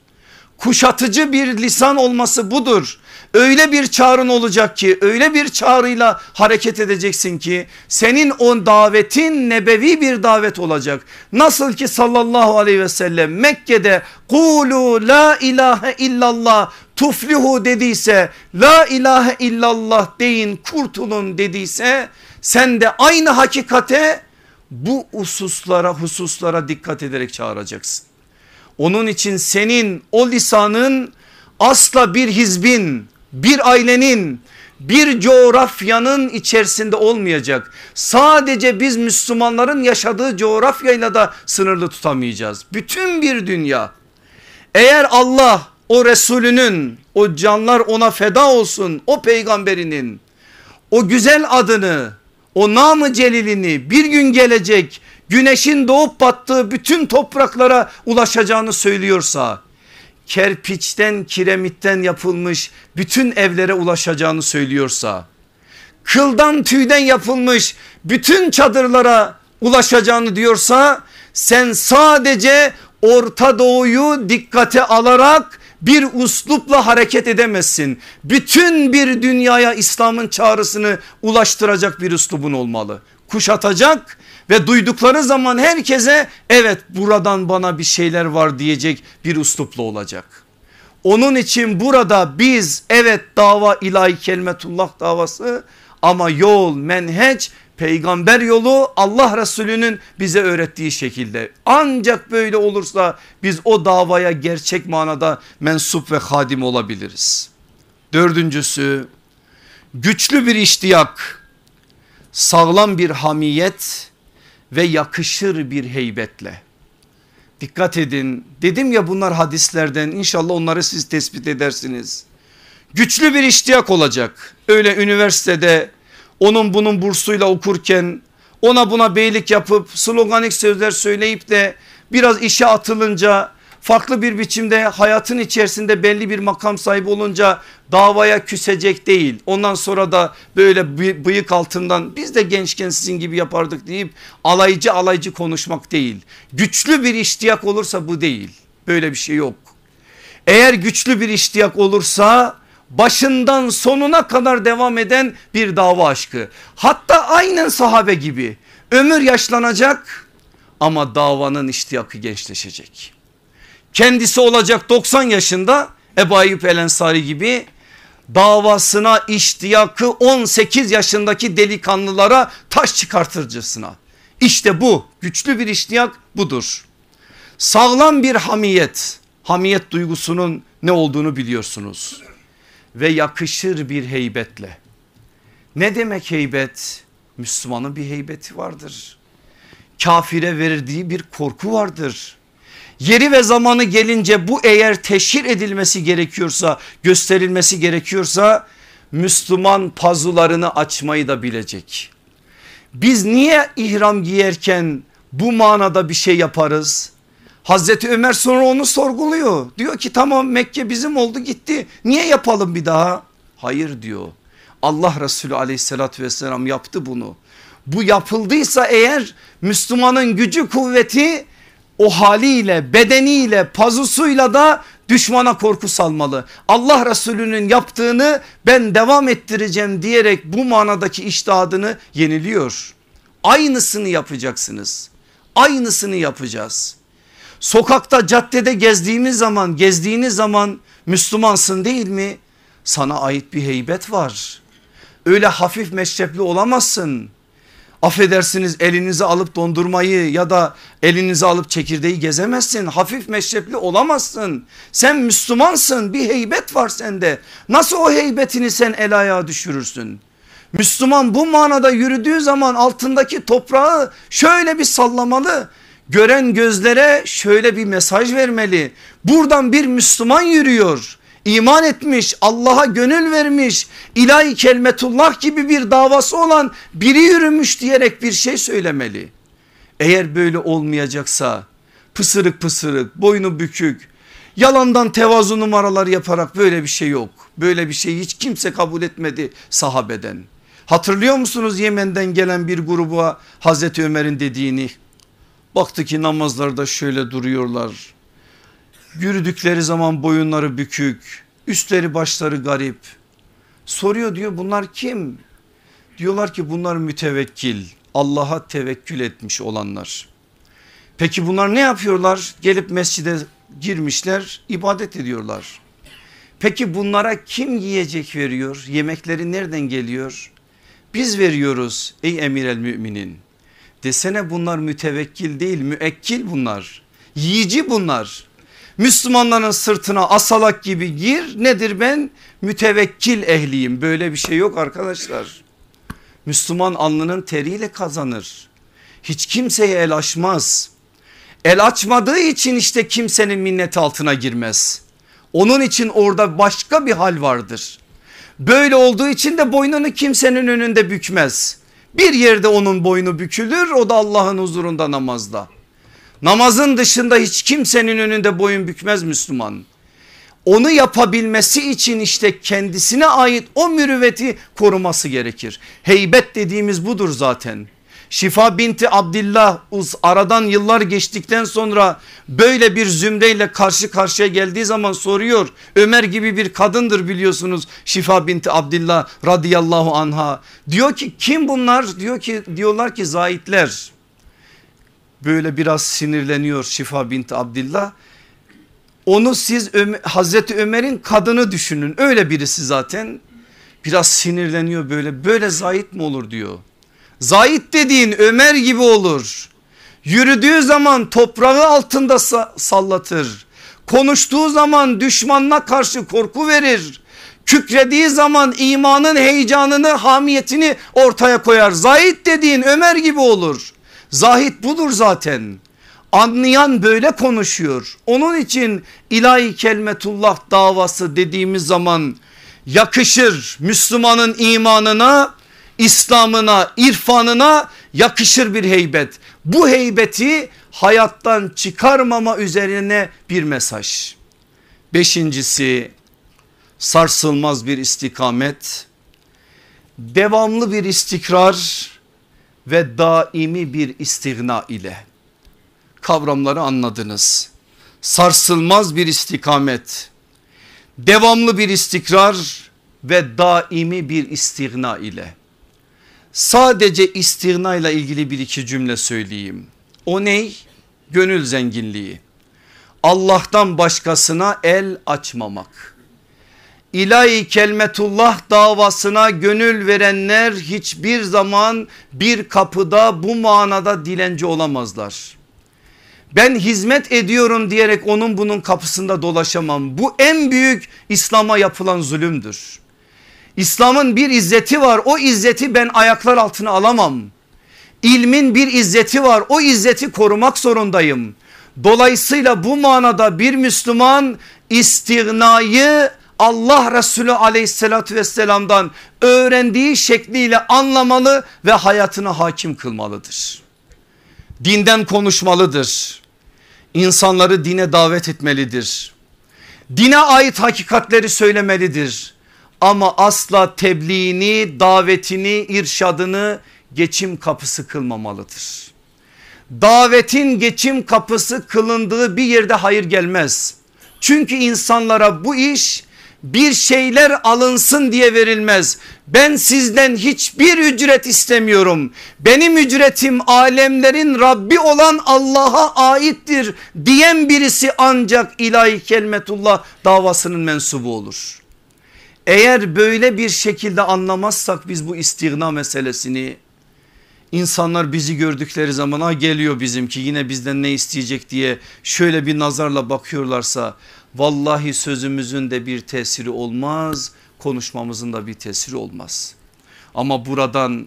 Kuşatıcı bir lisan olması budur öyle bir çağrın olacak ki öyle bir çağrıyla hareket edeceksin ki senin o davetin nebevi bir davet olacak. Nasıl ki sallallahu aleyhi ve sellem Mekke'de kulu la ilahe illallah tuflihu dediyse la ilahe illallah deyin kurtulun dediyse sen de aynı hakikate bu hususlara hususlara dikkat ederek çağıracaksın. Onun için senin o lisanın asla bir hizbin bir ailenin bir coğrafyanın içerisinde olmayacak. Sadece biz Müslümanların yaşadığı coğrafyayla da sınırlı tutamayacağız. Bütün bir dünya. Eğer Allah o Resulünün o canlar ona feda olsun o peygamberinin o güzel adını o namı celilini bir gün gelecek güneşin doğup battığı bütün topraklara ulaşacağını söylüyorsa kerpiçten kiremitten yapılmış bütün evlere ulaşacağını söylüyorsa kıldan tüyden yapılmış bütün çadırlara ulaşacağını diyorsa sen sadece Orta Doğu'yu dikkate alarak bir uslupla hareket edemezsin. Bütün bir dünyaya İslam'ın çağrısını ulaştıracak bir uslubun olmalı. Kuşatacak ve duydukları zaman herkese evet buradan bana bir şeyler var diyecek bir uslupla olacak. Onun için burada biz evet dava ilahi kelimetullah davası ama yol menheç peygamber yolu Allah Resulü'nün bize öğrettiği şekilde ancak böyle olursa biz o davaya gerçek manada mensup ve hadim olabiliriz. Dördüncüsü güçlü bir iştiyak sağlam bir hamiyet ve yakışır bir heybetle. Dikkat edin dedim ya bunlar hadislerden inşallah onları siz tespit edersiniz. Güçlü bir iştiyak olacak öyle üniversitede onun bunun bursuyla okurken ona buna beylik yapıp sloganik sözler söyleyip de biraz işe atılınca farklı bir biçimde hayatın içerisinde belli bir makam sahibi olunca davaya küsecek değil. Ondan sonra da böyle bıyık altından biz de gençken sizin gibi yapardık deyip alaycı alaycı konuşmak değil. Güçlü bir iştiyak olursa bu değil. Böyle bir şey yok. Eğer güçlü bir iştiyak olursa başından sonuna kadar devam eden bir dava aşkı. Hatta aynen sahabe gibi ömür yaşlanacak ama davanın iştiyakı gençleşecek. Kendisi olacak 90 yaşında Ebu Ayyub El Ensari gibi davasına iştiyakı 18 yaşındaki delikanlılara taş çıkartırcısına. İşte bu güçlü bir iştiyak budur. Sağlam bir hamiyet, hamiyet duygusunun ne olduğunu biliyorsunuz ve yakışır bir heybetle. Ne demek heybet? Müslümanın bir heybeti vardır. Kafire verdiği bir korku vardır. Yeri ve zamanı gelince bu eğer teşhir edilmesi gerekiyorsa gösterilmesi gerekiyorsa Müslüman pazularını açmayı da bilecek. Biz niye ihram giyerken bu manada bir şey yaparız? Hazreti Ömer sonra onu sorguluyor. Diyor ki tamam Mekke bizim oldu gitti. Niye yapalım bir daha? Hayır diyor. Allah Resulü aleyhissalatü vesselam yaptı bunu. Bu yapıldıysa eğer Müslümanın gücü kuvveti o haliyle bedeniyle pazusuyla da düşmana korku salmalı. Allah Resulü'nün yaptığını ben devam ettireceğim diyerek bu manadaki iştihadını yeniliyor. Aynısını yapacaksınız. Aynısını yapacağız. Sokakta caddede gezdiğimiz zaman gezdiğiniz zaman Müslümansın değil mi? Sana ait bir heybet var. Öyle hafif meşrepli olamazsın. Affedersiniz elinizi alıp dondurmayı ya da elinizi alıp çekirdeği gezemezsin. Hafif meşrepli olamazsın. Sen Müslümansın bir heybet var sende. Nasıl o heybetini sen el ayağa düşürürsün? Müslüman bu manada yürüdüğü zaman altındaki toprağı şöyle bir sallamalı gören gözlere şöyle bir mesaj vermeli. Buradan bir Müslüman yürüyor. İman etmiş Allah'a gönül vermiş ilahi kelmetullah gibi bir davası olan biri yürümüş diyerek bir şey söylemeli. Eğer böyle olmayacaksa pısırık pısırık boynu bükük yalandan tevazu numaralar yaparak böyle bir şey yok. Böyle bir şey hiç kimse kabul etmedi sahabeden. Hatırlıyor musunuz Yemen'den gelen bir gruba Hazreti Ömer'in dediğini Baktı ki namazlarda şöyle duruyorlar. Yürüdükleri zaman boyunları bükük, üstleri başları garip. Soruyor diyor bunlar kim? Diyorlar ki bunlar mütevekkil, Allah'a tevekkül etmiş olanlar. Peki bunlar ne yapıyorlar? Gelip mescide girmişler, ibadet ediyorlar. Peki bunlara kim yiyecek veriyor? Yemekleri nereden geliyor? Biz veriyoruz ey emir el müminin. Desene bunlar mütevekkil değil müekkil bunlar. Yiyici bunlar. Müslümanların sırtına asalak gibi gir nedir ben mütevekkil ehliyim böyle bir şey yok arkadaşlar. Müslüman alnının teriyle kazanır. Hiç kimseye el açmaz. El açmadığı için işte kimsenin minnet altına girmez. Onun için orada başka bir hal vardır. Böyle olduğu için de boynunu kimsenin önünde bükmez. Bir yerde onun boynu bükülür o da Allah'ın huzurunda namazda. Namazın dışında hiç kimsenin önünde boyun bükmez Müslüman. Onu yapabilmesi için işte kendisine ait o mürüvveti koruması gerekir. Heybet dediğimiz budur zaten. Şifa binti Abdillah aradan yıllar geçtikten sonra böyle bir zümreyle karşı karşıya geldiği zaman soruyor. Ömer gibi bir kadındır biliyorsunuz Şifa binti Abdillah radıyallahu anha. Diyor ki kim bunlar? Diyor ki diyorlar ki zahitler. Böyle biraz sinirleniyor Şifa binti Abdillah. Onu siz Hazreti Ömer'in kadını düşünün öyle birisi zaten. Biraz sinirleniyor böyle böyle zahit mi olur diyor. Zahit dediğin Ömer gibi olur. Yürüdüğü zaman toprağı altında sallatır. Konuştuğu zaman düşmanına karşı korku verir. Kükrediği zaman imanın heyecanını hamiyetini ortaya koyar. Zahit dediğin Ömer gibi olur. Zahit budur zaten. Anlayan böyle konuşuyor. Onun için ilahi kelmetullah davası dediğimiz zaman yakışır Müslümanın imanına İslam'ına, irfanına yakışır bir heybet. Bu heybeti hayattan çıkarmama üzerine bir mesaj. Beşincisi sarsılmaz bir istikamet, devamlı bir istikrar ve daimi bir istigna ile kavramları anladınız. Sarsılmaz bir istikamet, devamlı bir istikrar ve daimi bir istigna ile Sadece istirna ile ilgili bir iki cümle söyleyeyim. O ney? Gönül zenginliği. Allah'tan başkasına el açmamak. İlahi kelmetullah davasına gönül verenler hiçbir zaman bir kapıda bu manada dilenci olamazlar. Ben hizmet ediyorum diyerek onun bunun kapısında dolaşamam. Bu en büyük İslam'a yapılan zulümdür. İslam'ın bir izzeti var o izzeti ben ayaklar altına alamam. İlmin bir izzeti var o izzeti korumak zorundayım. Dolayısıyla bu manada bir Müslüman istirnayı Allah Resulü aleyhissalatü vesselamdan öğrendiği şekliyle anlamalı ve hayatına hakim kılmalıdır. Dinden konuşmalıdır. İnsanları dine davet etmelidir. Dine ait hakikatleri söylemelidir ama asla tebliğini, davetini, irşadını geçim kapısı kılmamalıdır. Davetin geçim kapısı kılındığı bir yerde hayır gelmez. Çünkü insanlara bu iş bir şeyler alınsın diye verilmez. Ben sizden hiçbir ücret istemiyorum. Benim ücretim alemlerin Rabbi olan Allah'a aittir diyen birisi ancak ilahi kelmetullah davasının mensubu olur. Eğer böyle bir şekilde anlamazsak biz bu istigna meselesini insanlar bizi gördükleri zaman ha geliyor bizimki yine bizden ne isteyecek diye şöyle bir nazarla bakıyorlarsa vallahi sözümüzün de bir tesiri olmaz konuşmamızın da bir tesiri olmaz. Ama buradan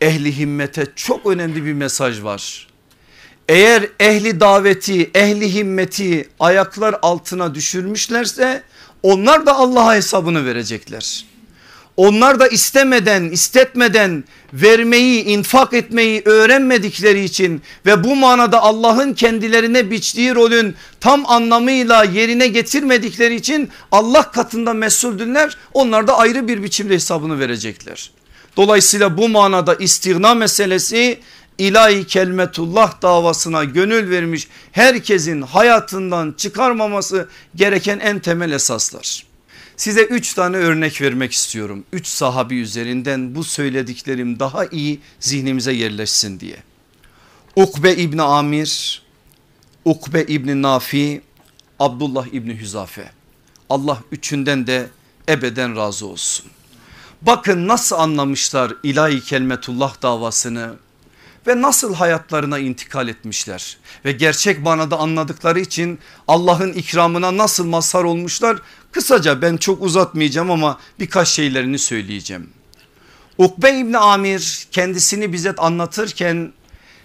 ehli himmete çok önemli bir mesaj var. Eğer ehli daveti ehli himmeti ayaklar altına düşürmüşlerse onlar da Allah'a hesabını verecekler. Onlar da istemeden istetmeden vermeyi infak etmeyi öğrenmedikleri için ve bu manada Allah'ın kendilerine biçtiği rolün tam anlamıyla yerine getirmedikleri için Allah katında mesuldünler onlar da ayrı bir biçimde hesabını verecekler. Dolayısıyla bu manada istigna meselesi ilahi kelmetullah davasına gönül vermiş herkesin hayatından çıkarmaması gereken en temel esaslar. Size üç tane örnek vermek istiyorum. Üç sahabi üzerinden bu söylediklerim daha iyi zihnimize yerleşsin diye. Ukbe İbni Amir, Ukbe İbni Nafi, Abdullah İbni Hüzafe. Allah üçünden de ebeden razı olsun. Bakın nasıl anlamışlar ilahi kelmetullah davasını ve nasıl hayatlarına intikal etmişler ve gerçek manada anladıkları için Allah'ın ikramına nasıl mazhar olmuşlar kısaca ben çok uzatmayacağım ama birkaç şeylerini söyleyeceğim. Ukbe İbni Amir kendisini bize anlatırken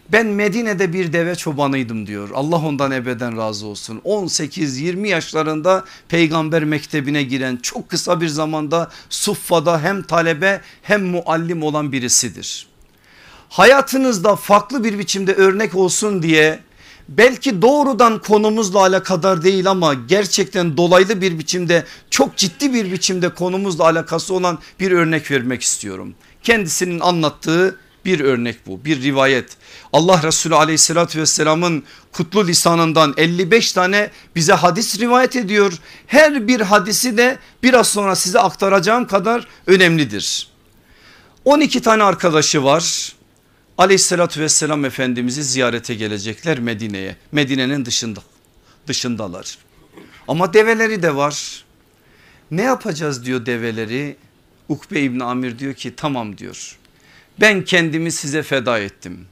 ben Medine'de bir deve çobanıydım diyor. Allah ondan ebeden razı olsun. 18-20 yaşlarında peygamber mektebine giren çok kısa bir zamanda Suffa'da hem talebe hem muallim olan birisidir hayatınızda farklı bir biçimde örnek olsun diye belki doğrudan konumuzla alakadar değil ama gerçekten dolaylı bir biçimde çok ciddi bir biçimde konumuzla alakası olan bir örnek vermek istiyorum. Kendisinin anlattığı Bir örnek bu bir rivayet. Allah Resulü aleyhissalatü vesselamın kutlu lisanından 55 tane bize hadis rivayet ediyor. Her bir hadisi de biraz sonra size aktaracağım kadar önemlidir. 12 tane arkadaşı var. Aleyhissalatü vesselam Efendimiz'i ziyarete gelecekler Medine'ye. Medine'nin dışında dışındalar. Ama develeri de var. Ne yapacağız diyor develeri. Ukbe İbni Amir diyor ki tamam diyor. Ben kendimi size feda ettim.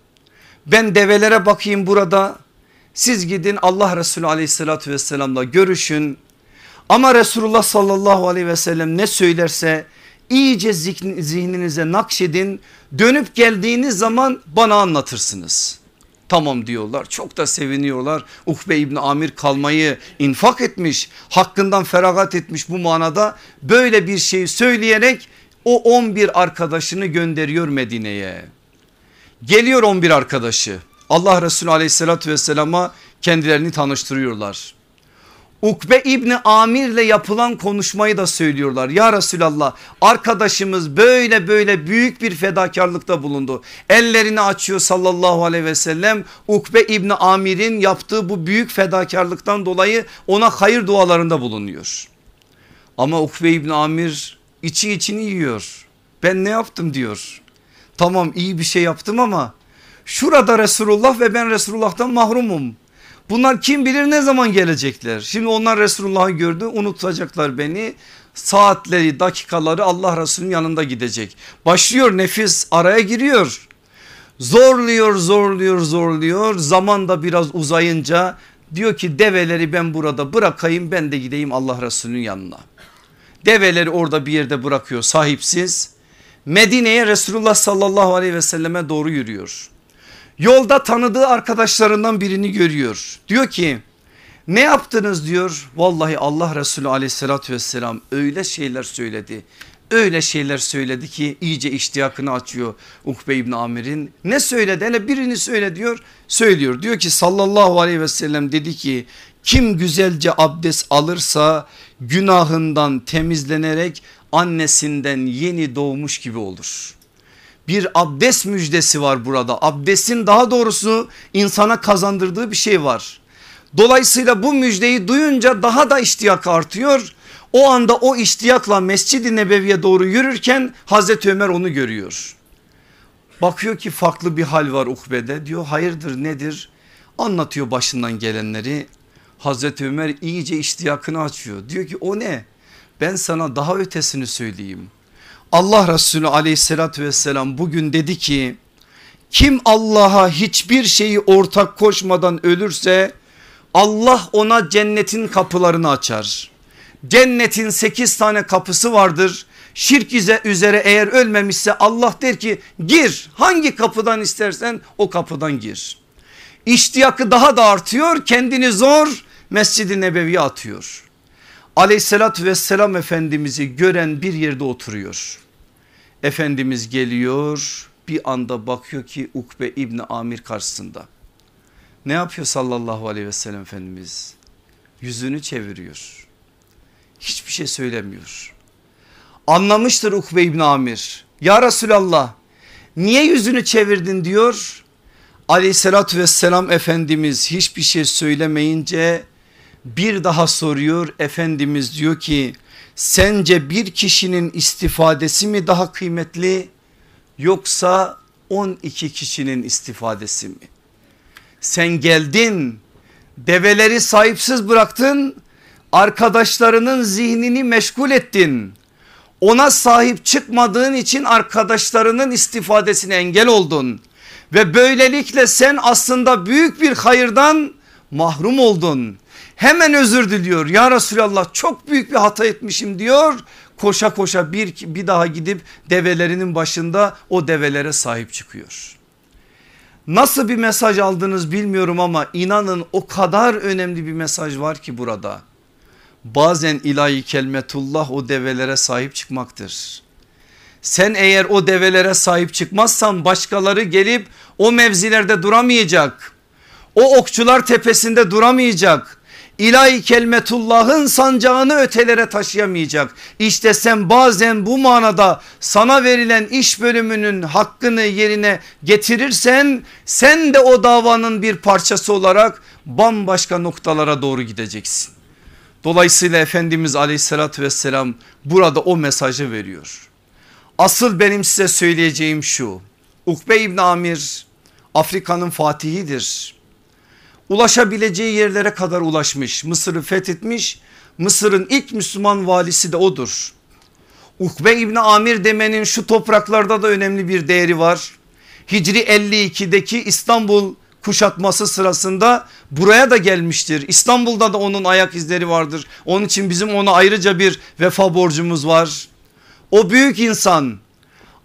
Ben develere bakayım burada. Siz gidin Allah Resulü aleyhissalatü vesselamla görüşün. Ama Resulullah sallallahu aleyhi ve sellem ne söylerse iyice zihninize nakşedin. Dönüp geldiğiniz zaman bana anlatırsınız. Tamam diyorlar çok da seviniyorlar. Ukbe İbni Amir kalmayı infak etmiş hakkından feragat etmiş bu manada böyle bir şey söyleyerek o 11 arkadaşını gönderiyor Medine'ye. Geliyor 11 arkadaşı Allah Resulü aleyhissalatü vesselama kendilerini tanıştırıyorlar. Ukbe İbni Amir'le yapılan konuşmayı da söylüyorlar. Ya Resulallah arkadaşımız böyle böyle büyük bir fedakarlıkta bulundu. Ellerini açıyor sallallahu aleyhi ve sellem. Ukbe İbni Amir'in yaptığı bu büyük fedakarlıktan dolayı ona hayır dualarında bulunuyor. Ama Ukbe İbni Amir içi içini yiyor. Ben ne yaptım diyor. Tamam iyi bir şey yaptım ama şurada Resulullah ve ben Resulullah'tan mahrumum. Bunlar kim bilir ne zaman gelecekler. Şimdi onlar Resulullah'ı gördü unutacaklar beni. Saatleri dakikaları Allah Resulü'nün yanında gidecek. Başlıyor nefis araya giriyor. Zorluyor zorluyor zorluyor zaman da biraz uzayınca diyor ki develeri ben burada bırakayım ben de gideyim Allah Resulü'nün yanına. Develeri orada bir yerde bırakıyor sahipsiz. Medine'ye Resulullah sallallahu aleyhi ve selleme doğru yürüyor. Yolda tanıdığı arkadaşlarından birini görüyor. Diyor ki ne yaptınız diyor. Vallahi Allah Resulü aleyhissalatü vesselam öyle şeyler söyledi. Öyle şeyler söyledi ki iyice iştiyakını açıyor Ukbe İbni Amir'in. Ne söyledi? Hele birini söyle diyor. Söylüyor. Diyor ki sallallahu aleyhi ve sellem dedi ki kim güzelce abdest alırsa günahından temizlenerek annesinden yeni doğmuş gibi olur bir abdest müjdesi var burada. Abdestin daha doğrusu insana kazandırdığı bir şey var. Dolayısıyla bu müjdeyi duyunca daha da iştiyak artıyor. O anda o iştiyakla Mescid-i Nebevi'ye doğru yürürken Hazreti Ömer onu görüyor. Bakıyor ki farklı bir hal var Ukbe'de diyor hayırdır nedir? Anlatıyor başından gelenleri. Hazreti Ömer iyice iştiyakını açıyor. Diyor ki o ne? Ben sana daha ötesini söyleyeyim. Allah Resulü aleyhissalatü vesselam bugün dedi ki kim Allah'a hiçbir şeyi ortak koşmadan ölürse Allah ona cennetin kapılarını açar. Cennetin sekiz tane kapısı vardır. Şirk üzere eğer ölmemişse Allah der ki gir hangi kapıdan istersen o kapıdan gir. İştiyakı daha da artıyor kendini zor Mescid-i Nebevi'ye atıyor aleyhissalatü vesselam efendimizi gören bir yerde oturuyor. Efendimiz geliyor bir anda bakıyor ki Ukbe İbni Amir karşısında. Ne yapıyor sallallahu aleyhi ve sellem Efendimiz? Yüzünü çeviriyor. Hiçbir şey söylemiyor. Anlamıştır Ukbe İbni Amir. Ya Resulallah niye yüzünü çevirdin diyor. Aleyhissalatü vesselam Efendimiz hiçbir şey söylemeyince bir daha soruyor Efendimiz diyor ki sence bir kişinin istifadesi mi daha kıymetli yoksa 12 kişinin istifadesi mi? Sen geldin develeri sahipsiz bıraktın arkadaşlarının zihnini meşgul ettin. Ona sahip çıkmadığın için arkadaşlarının istifadesine engel oldun. Ve böylelikle sen aslında büyük bir hayırdan mahrum oldun. Hemen özür diliyor ya Resulallah çok büyük bir hata etmişim diyor. Koşa koşa bir, bir daha gidip develerinin başında o develere sahip çıkıyor. Nasıl bir mesaj aldınız bilmiyorum ama inanın o kadar önemli bir mesaj var ki burada. Bazen ilahi kelmetullah o develere sahip çıkmaktır. Sen eğer o develere sahip çıkmazsan başkaları gelip o mevzilerde duramayacak. O okçular tepesinde duramayacak ilahi kelmetullahın sancağını ötelere taşıyamayacak. İşte sen bazen bu manada sana verilen iş bölümünün hakkını yerine getirirsen sen de o davanın bir parçası olarak bambaşka noktalara doğru gideceksin. Dolayısıyla Efendimiz aleyhissalatü vesselam burada o mesajı veriyor. Asıl benim size söyleyeceğim şu. Ukbe İbni Amir Afrika'nın fatihidir. Ulaşabileceği yerlere kadar ulaşmış. Mısır'ı fethetmiş. Mısır'ın ilk Müslüman valisi de odur. Ukbe İbni Amir demenin şu topraklarda da önemli bir değeri var. Hicri 52'deki İstanbul kuşatması sırasında buraya da gelmiştir. İstanbul'da da onun ayak izleri vardır. Onun için bizim ona ayrıca bir vefa borcumuz var. O büyük insan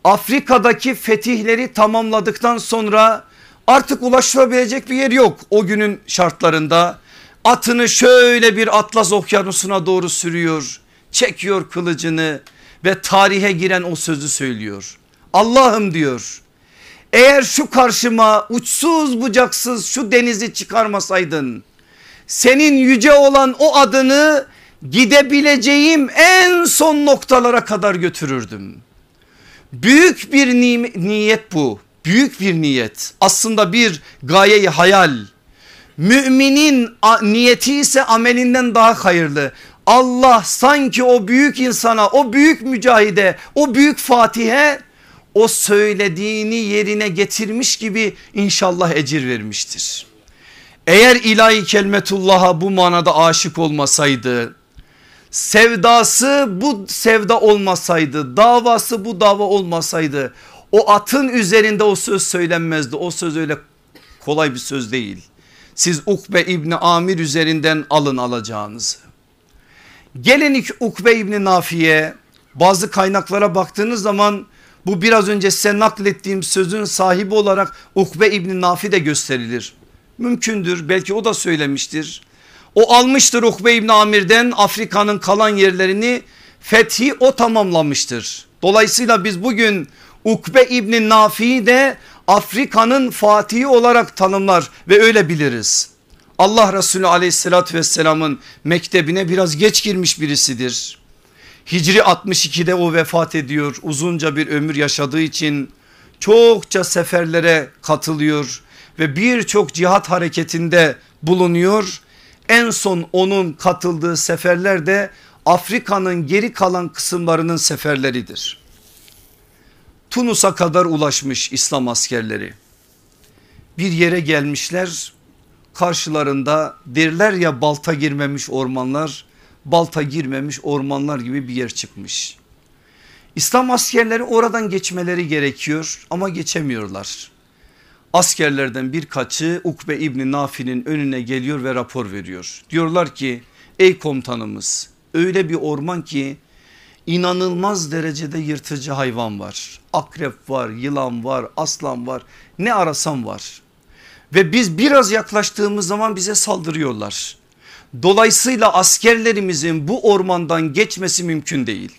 Afrika'daki fetihleri tamamladıktan sonra artık ulaşılabilecek bir yer yok o günün şartlarında. Atını şöyle bir Atlas okyanusuna doğru sürüyor. Çekiyor kılıcını ve tarihe giren o sözü söylüyor. Allah'ım diyor eğer şu karşıma uçsuz bucaksız şu denizi çıkarmasaydın senin yüce olan o adını gidebileceğim en son noktalara kadar götürürdüm. Büyük bir niyet bu. Büyük bir niyet. Aslında bir gayeyi hayal. Müminin niyeti ise amelinden daha hayırlı. Allah sanki o büyük insana, o büyük mücahide, o büyük fatihe o söylediğini yerine getirmiş gibi inşallah ecir vermiştir. Eğer ilahi kelmetullah'a bu manada aşık olmasaydı sevdası bu sevda olmasaydı davası bu dava olmasaydı o atın üzerinde o söz söylenmezdi o söz öyle kolay bir söz değil. Siz Ukbe İbni Amir üzerinden alın alacağınızı. Gelin Ukbe İbni Nafiye bazı kaynaklara baktığınız zaman bu biraz önce size naklettiğim sözün sahibi olarak Ukbe İbni Nafi de gösterilir. Mümkündür belki o da söylemiştir. O almıştır Ukbe İbni Amir'den Afrika'nın kalan yerlerini fethi o tamamlamıştır. Dolayısıyla biz bugün Ukbe İbni Nafi'yi de Afrika'nın fatihi olarak tanımlar ve öyle biliriz. Allah Resulü aleyhissalatü vesselamın mektebine biraz geç girmiş birisidir. Hicri 62'de o vefat ediyor uzunca bir ömür yaşadığı için çokça seferlere katılıyor ve birçok cihat hareketinde bulunuyor en son onun katıldığı seferler de Afrika'nın geri kalan kısımlarının seferleridir. Tunus'a kadar ulaşmış İslam askerleri. Bir yere gelmişler karşılarında derler ya balta girmemiş ormanlar balta girmemiş ormanlar gibi bir yer çıkmış. İslam askerleri oradan geçmeleri gerekiyor ama geçemiyorlar askerlerden birkaçı Ukbe İbni Nafi'nin önüne geliyor ve rapor veriyor. Diyorlar ki ey komutanımız öyle bir orman ki inanılmaz derecede yırtıcı hayvan var. Akrep var, yılan var, aslan var ne arasam var. Ve biz biraz yaklaştığımız zaman bize saldırıyorlar. Dolayısıyla askerlerimizin bu ormandan geçmesi mümkün değil.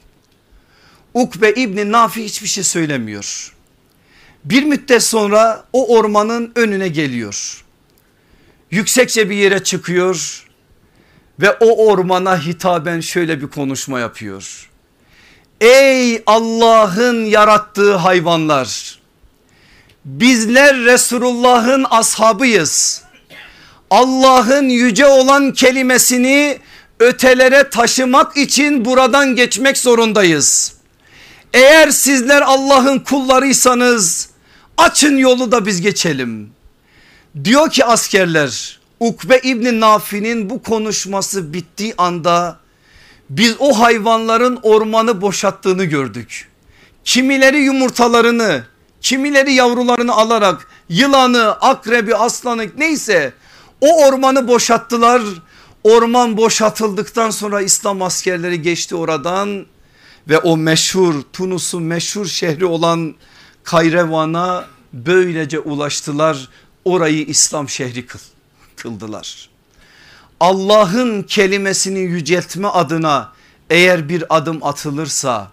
Ukbe İbni Nafi hiçbir şey söylemiyor. Bir müddet sonra o ormanın önüne geliyor. Yüksekçe bir yere çıkıyor ve o ormana hitaben şöyle bir konuşma yapıyor. Ey Allah'ın yarattığı hayvanlar bizler Resulullah'ın ashabıyız. Allah'ın yüce olan kelimesini ötelere taşımak için buradan geçmek zorundayız. Eğer sizler Allah'ın kullarıysanız Açın yolu da biz geçelim. Diyor ki askerler Ukbe İbni Nafi'nin bu konuşması bittiği anda biz o hayvanların ormanı boşalttığını gördük. Kimileri yumurtalarını kimileri yavrularını alarak yılanı akrebi aslanı neyse o ormanı boşalttılar. Orman boşaltıldıktan sonra İslam askerleri geçti oradan ve o meşhur Tunus'un meşhur şehri olan Kayrevan'a böylece ulaştılar orayı İslam şehri kıldılar. Allah'ın kelimesini yüceltme adına eğer bir adım atılırsa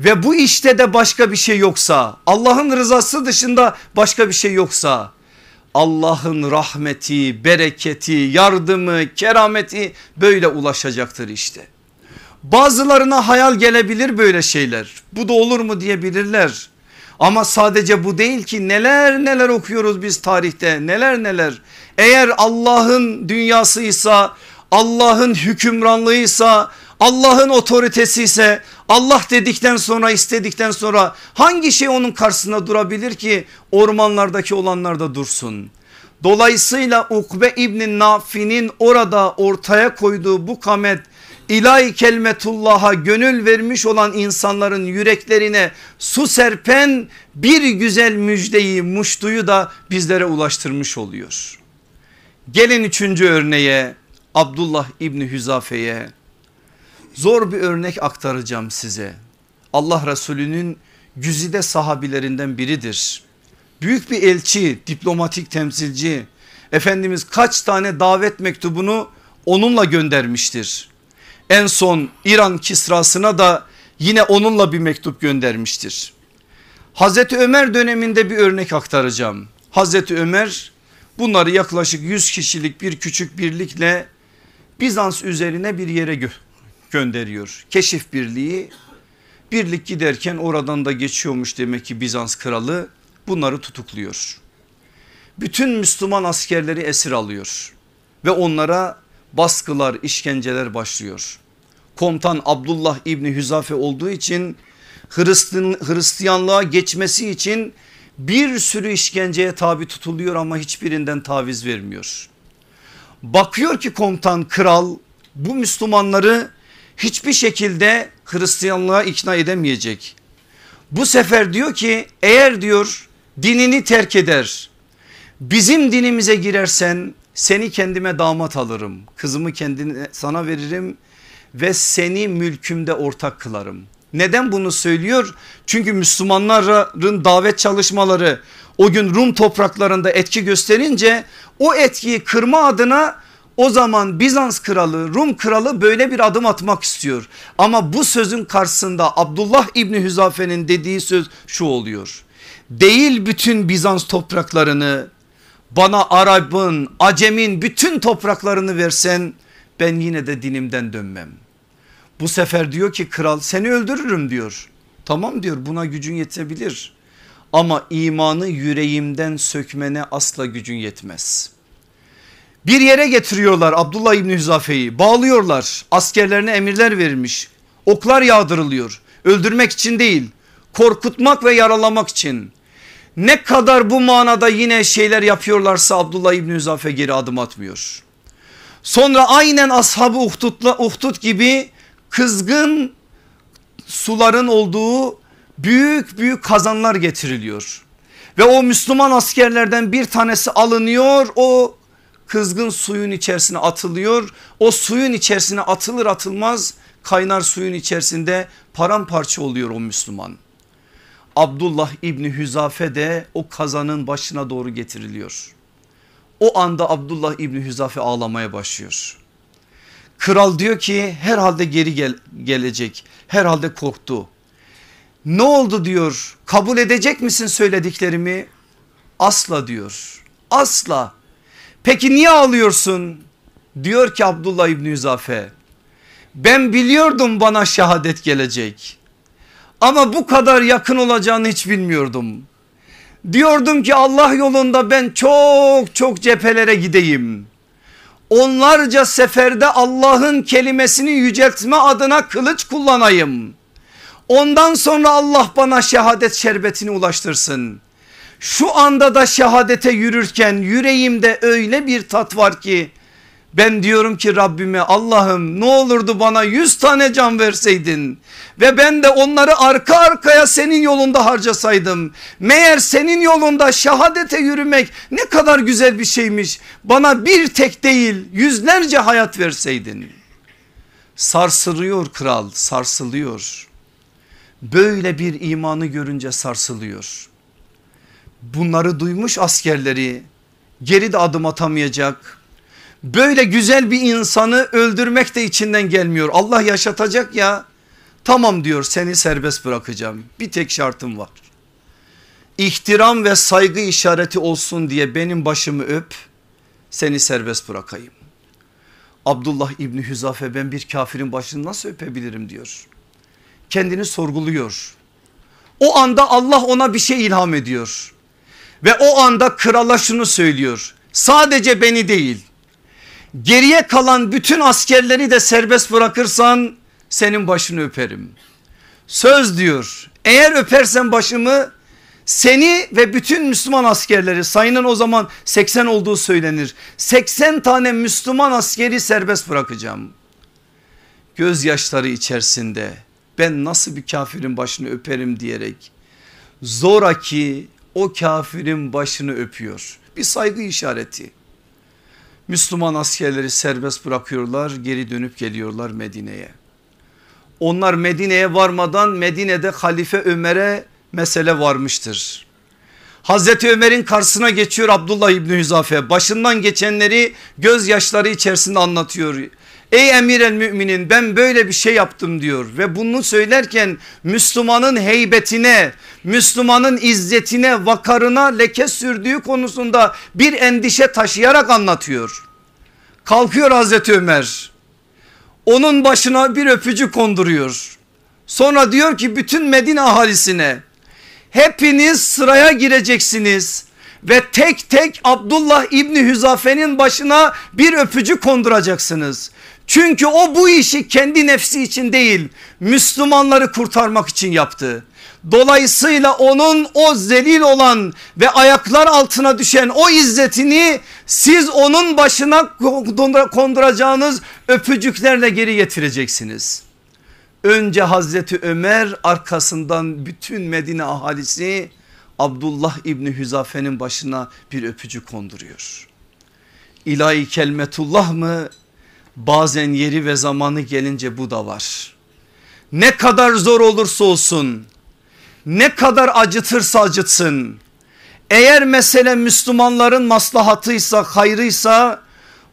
ve bu işte de başka bir şey yoksa Allah'ın rızası dışında başka bir şey yoksa Allah'ın rahmeti, bereketi, yardımı, kerameti böyle ulaşacaktır işte. Bazılarına hayal gelebilir böyle şeyler. Bu da olur mu diyebilirler. Ama sadece bu değil ki neler neler okuyoruz biz tarihte neler neler. Eğer Allah'ın dünyasıysa Allah'ın hükümranlığıysa Allah'ın otoritesi ise Allah dedikten sonra istedikten sonra hangi şey onun karşısında durabilir ki ormanlardaki olanlar da dursun. Dolayısıyla Ukbe İbni Nafi'nin orada ortaya koyduğu bu kamet ilahi kelimetullah'a gönül vermiş olan insanların yüreklerine su serpen bir güzel müjdeyi muştuyu da bizlere ulaştırmış oluyor. Gelin üçüncü örneğe Abdullah İbni Hüzafe'ye zor bir örnek aktaracağım size. Allah Resulü'nün güzide sahabilerinden biridir. Büyük bir elçi, diplomatik temsilci. Efendimiz kaç tane davet mektubunu onunla göndermiştir. En son İran Kisrasına da yine onunla bir mektup göndermiştir. Hazreti Ömer döneminde bir örnek aktaracağım. Hazreti Ömer bunları yaklaşık 100 kişilik bir küçük birlikle Bizans üzerine bir yere gö gönderiyor. Keşif birliği birlik giderken oradan da geçiyormuş demek ki Bizans kralı bunları tutukluyor. Bütün Müslüman askerleri esir alıyor ve onlara baskılar işkenceler başlıyor. Komutan Abdullah İbni Hüzafe olduğu için Hristiyan, Hristiyanlığa geçmesi için bir sürü işkenceye tabi tutuluyor ama hiçbirinden taviz vermiyor. Bakıyor ki komutan kral bu Müslümanları hiçbir şekilde Hristiyanlığa ikna edemeyecek. Bu sefer diyor ki eğer diyor dinini terk eder bizim dinimize girersen seni kendime damat alırım kızımı kendine sana veririm ve seni mülkümde ortak kılarım. Neden bunu söylüyor? Çünkü Müslümanların davet çalışmaları o gün Rum topraklarında etki gösterince o etkiyi kırma adına o zaman Bizans kralı Rum kralı böyle bir adım atmak istiyor. Ama bu sözün karşısında Abdullah İbni Hüzafe'nin dediği söz şu oluyor. Değil bütün Bizans topraklarını bana Arap'ın, Acem'in bütün topraklarını versen ben yine de dinimden dönmem. Bu sefer diyor ki kral seni öldürürüm diyor. Tamam diyor buna gücün yetebilir ama imanı yüreğimden sökmene asla gücün yetmez. Bir yere getiriyorlar Abdullah İbni Hüzafe'yi bağlıyorlar askerlerine emirler verilmiş oklar yağdırılıyor öldürmek için değil korkutmak ve yaralamak için. Ne kadar bu manada yine şeyler yapıyorlarsa Abdullah İbni Hüzafe geri adım atmıyor. Sonra aynen ashabı Uhdud'la, Uhdud gibi kızgın suların olduğu büyük büyük kazanlar getiriliyor. Ve o Müslüman askerlerden bir tanesi alınıyor o kızgın suyun içerisine atılıyor. O suyun içerisine atılır atılmaz kaynar suyun içerisinde paramparça oluyor o Müslüman. Abdullah İbni Hüzafe de o kazanın başına doğru getiriliyor. O anda Abdullah İbni Hüzafe ağlamaya başlıyor. Kral diyor ki herhalde geri gel gelecek herhalde korktu. Ne oldu diyor kabul edecek misin söylediklerimi? Asla diyor asla. Peki niye ağlıyorsun? Diyor ki Abdullah İbni Hüzafe ben biliyordum bana şehadet gelecek. Ama bu kadar yakın olacağını hiç bilmiyordum. Diyordum ki Allah yolunda ben çok çok cephelere gideyim. Onlarca seferde Allah'ın kelimesini yüceltme adına kılıç kullanayım. Ondan sonra Allah bana şehadet şerbetini ulaştırsın. Şu anda da şehadete yürürken yüreğimde öyle bir tat var ki ben diyorum ki Rabbime Allah'ım ne olurdu bana yüz tane can verseydin ve ben de onları arka arkaya senin yolunda harcasaydım. Meğer senin yolunda şehadete yürümek ne kadar güzel bir şeymiş. Bana bir tek değil yüzlerce hayat verseydin. Sarsılıyor kral sarsılıyor. Böyle bir imanı görünce sarsılıyor. Bunları duymuş askerleri geri de adım atamayacak Böyle güzel bir insanı öldürmek de içinden gelmiyor. Allah yaşatacak ya tamam diyor seni serbest bırakacağım bir tek şartım var. ihtiram ve saygı işareti olsun diye benim başımı öp seni serbest bırakayım. Abdullah İbni Hüzafe ben bir kafirin başını nasıl öpebilirim diyor. Kendini sorguluyor. O anda Allah ona bir şey ilham ediyor. Ve o anda krala şunu söylüyor. Sadece beni değil geriye kalan bütün askerleri de serbest bırakırsan senin başını öperim. Söz diyor eğer öpersen başımı seni ve bütün Müslüman askerleri sayının o zaman 80 olduğu söylenir. 80 tane Müslüman askeri serbest bırakacağım. Gözyaşları içerisinde ben nasıl bir kafirin başını öperim diyerek zoraki o kafirin başını öpüyor. Bir saygı işareti. Müslüman askerleri serbest bırakıyorlar geri dönüp geliyorlar Medine'ye. Onlar Medine'ye varmadan Medine'de Halife Ömer'e mesele varmıştır. Hazreti Ömer'in karşısına geçiyor Abdullah İbni Hüzafe başından geçenleri gözyaşları içerisinde anlatıyor. Ey emir el müminin ben böyle bir şey yaptım diyor ve bunu söylerken Müslümanın heybetine, Müslümanın izzetine, vakarına leke sürdüğü konusunda bir endişe taşıyarak anlatıyor. Kalkıyor Hazreti Ömer onun başına bir öpücü konduruyor. Sonra diyor ki bütün Medine ahalisine hepiniz sıraya gireceksiniz ve tek tek Abdullah İbni Hüzafe'nin başına bir öpücü konduracaksınız. Çünkü o bu işi kendi nefsi için değil Müslümanları kurtarmak için yaptı. Dolayısıyla onun o zelil olan ve ayaklar altına düşen o izzetini siz onun başına konduracağınız öpücüklerle geri getireceksiniz. Önce Hazreti Ömer arkasından bütün Medine ahalisi Abdullah İbni Hüzafe'nin başına bir öpücük konduruyor. İlahi kelmetullah mı bazen yeri ve zamanı gelince bu da var. Ne kadar zor olursa olsun ne kadar acıtırsa acıtsın eğer mesele Müslümanların maslahatıysa hayrıysa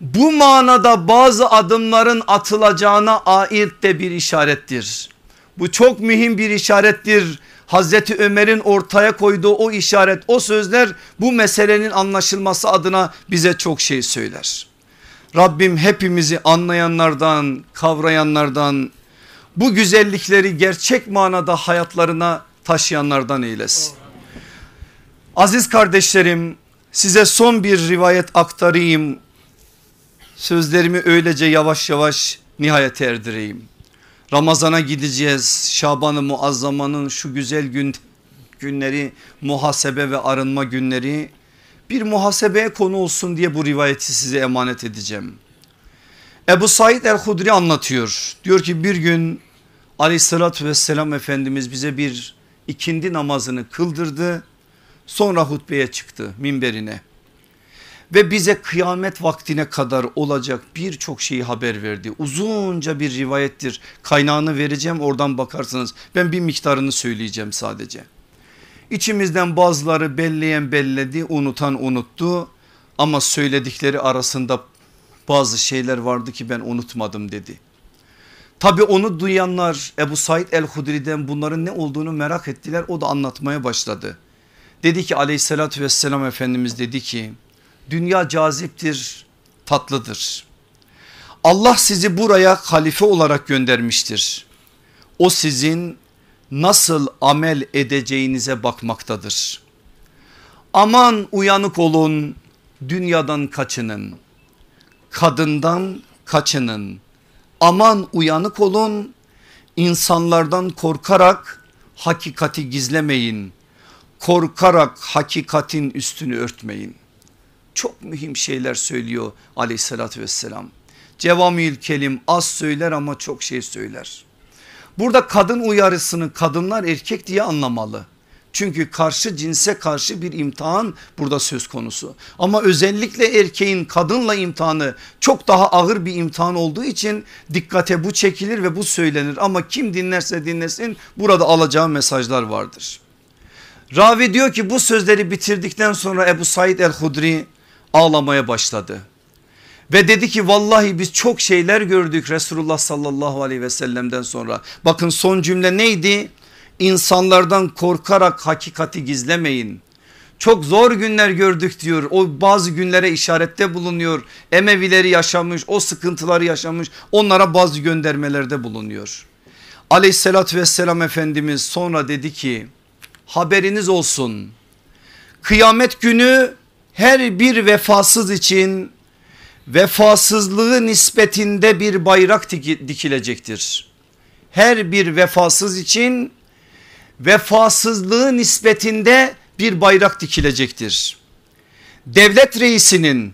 bu manada bazı adımların atılacağına ait de bir işarettir. Bu çok mühim bir işarettir. Hazreti Ömer'in ortaya koyduğu o işaret o sözler bu meselenin anlaşılması adına bize çok şey söyler. Rabbim hepimizi anlayanlardan kavrayanlardan bu güzellikleri gerçek manada hayatlarına taşıyanlardan eylesin. Aziz kardeşlerim size son bir rivayet aktarayım. Sözlerimi öylece yavaş yavaş nihayete erdireyim. Ramazana gideceğiz. Şaban-ı Muazzama'nın şu güzel gün günleri muhasebe ve arınma günleri bir muhasebeye konu olsun diye bu rivayeti size emanet edeceğim. Ebu Said el-Hudri anlatıyor. Diyor ki bir gün aleyhissalatü vesselam Efendimiz bize bir ikindi namazını kıldırdı. Sonra hutbeye çıktı minberine ve bize kıyamet vaktine kadar olacak birçok şeyi haber verdi. Uzunca bir rivayettir kaynağını vereceğim oradan bakarsınız ben bir miktarını söyleyeceğim sadece. İçimizden bazıları belleyen belledi unutan unuttu ama söyledikleri arasında bazı şeyler vardı ki ben unutmadım dedi. Tabi onu duyanlar Ebu Said el-Hudri'den bunların ne olduğunu merak ettiler o da anlatmaya başladı. Dedi ki aleyhissalatü vesselam Efendimiz dedi ki dünya caziptir tatlıdır. Allah sizi buraya halife olarak göndermiştir. O sizin nasıl amel edeceğinize bakmaktadır. Aman uyanık olun dünyadan kaçının kadından kaçının. Aman uyanık olun insanlardan korkarak hakikati gizlemeyin. Korkarak hakikatin üstünü örtmeyin. Çok mühim şeyler söylüyor aleyhissalatü vesselam. Cevamil kelim az söyler ama çok şey söyler burada kadın uyarısını kadınlar erkek diye anlamalı çünkü karşı cinse karşı bir imtihan burada söz konusu. Ama özellikle erkeğin kadınla imtihanı çok daha ağır bir imtihan olduğu için dikkate bu çekilir ve bu söylenir. Ama kim dinlerse dinlesin burada alacağı mesajlar vardır. Ravi diyor ki bu sözleri bitirdikten sonra Ebu Said el-Hudri ağlamaya başladı. Ve dedi ki vallahi biz çok şeyler gördük Resulullah sallallahu aleyhi ve sellem'den sonra. Bakın son cümle neydi? insanlardan korkarak hakikati gizlemeyin. Çok zor günler gördük diyor. O bazı günlere işarette bulunuyor. Emevileri yaşamış, o sıkıntıları yaşamış. Onlara bazı göndermelerde bulunuyor. Aleyhissalatü vesselam Efendimiz sonra dedi ki haberiniz olsun. Kıyamet günü her bir vefasız için vefasızlığı nispetinde bir bayrak dikilecektir. Her bir vefasız için vefasızlığı nispetinde bir bayrak dikilecektir. Devlet reisinin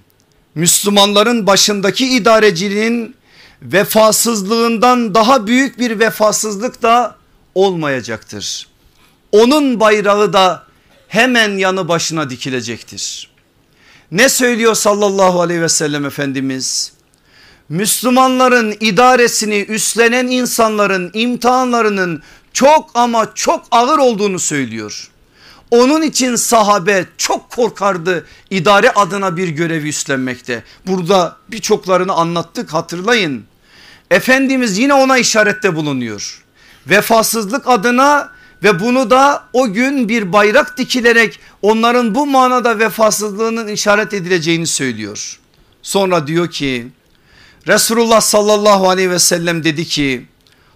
Müslümanların başındaki idarecinin vefasızlığından daha büyük bir vefasızlık da olmayacaktır. Onun bayrağı da hemen yanı başına dikilecektir. Ne söylüyor sallallahu aleyhi ve sellem Efendimiz? Müslümanların idaresini üstlenen insanların imtihanlarının çok ama çok ağır olduğunu söylüyor. Onun için sahabe çok korkardı idare adına bir görevi üstlenmekte. Burada birçoklarını anlattık hatırlayın. Efendimiz yine ona işarette bulunuyor. Vefasızlık adına ve bunu da o gün bir bayrak dikilerek onların bu manada vefasızlığının işaret edileceğini söylüyor. Sonra diyor ki Resulullah sallallahu aleyhi ve sellem dedi ki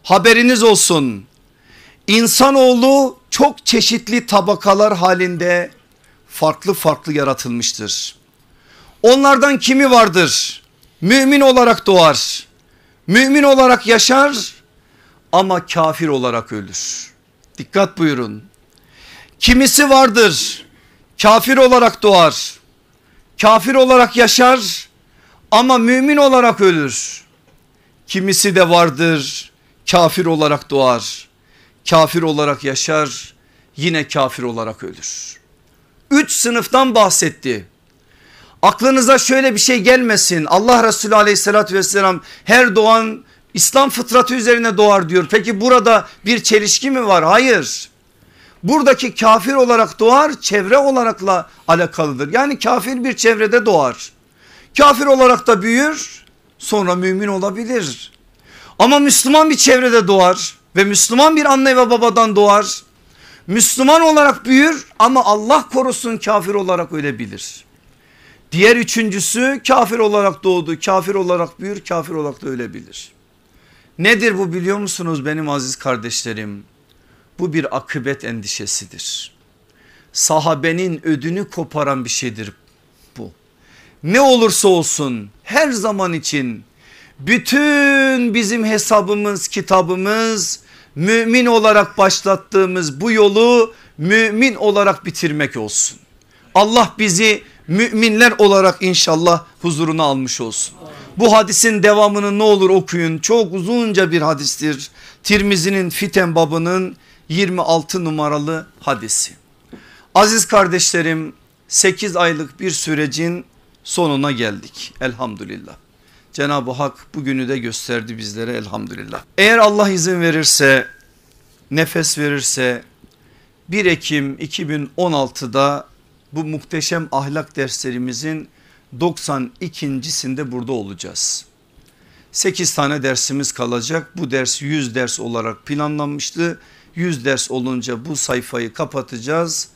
haberiniz olsun insanoğlu çok çeşitli tabakalar halinde farklı farklı yaratılmıştır. Onlardan kimi vardır? Mümin olarak doğar. Mümin olarak yaşar ama kafir olarak ölür. Dikkat buyurun. Kimisi vardır kafir olarak doğar. Kafir olarak yaşar ama mümin olarak ölür. Kimisi de vardır kafir olarak doğar. Kafir olarak yaşar yine kafir olarak ölür. Üç sınıftan bahsetti. Aklınıza şöyle bir şey gelmesin. Allah Resulü aleyhissalatü vesselam her doğan İslam fıtratı üzerine doğar diyor. Peki burada bir çelişki mi var? Hayır. Buradaki kafir olarak doğar çevre olarakla alakalıdır. Yani kafir bir çevrede doğar. Kafir olarak da büyür sonra mümin olabilir. Ama Müslüman bir çevrede doğar ve Müslüman bir anne ve babadan doğar. Müslüman olarak büyür ama Allah korusun kafir olarak ölebilir. Diğer üçüncüsü kafir olarak doğdu kafir olarak büyür kafir olarak da ölebilir. Nedir bu biliyor musunuz benim aziz kardeşlerim? Bu bir akıbet endişesidir. Sahabenin ödünü koparan bir şeydir bu. Ne olursa olsun her zaman için bütün bizim hesabımız kitabımız mümin olarak başlattığımız bu yolu mümin olarak bitirmek olsun. Allah bizi müminler olarak inşallah huzuruna almış olsun. Bu hadisin devamını ne olur okuyun. Çok uzunca bir hadistir. Tirmizi'nin fiten babının 26 numaralı hadisi. Aziz kardeşlerim 8 aylık bir sürecin sonuna geldik elhamdülillah. Cenab-ı Hak bugünü de gösterdi bizlere elhamdülillah. Eğer Allah izin verirse nefes verirse 1 Ekim 2016'da bu muhteşem ahlak derslerimizin 92.sinde burada olacağız. 8 tane dersimiz kalacak. Bu ders 100 ders olarak planlanmıştı. 100 ders olunca bu sayfayı kapatacağız.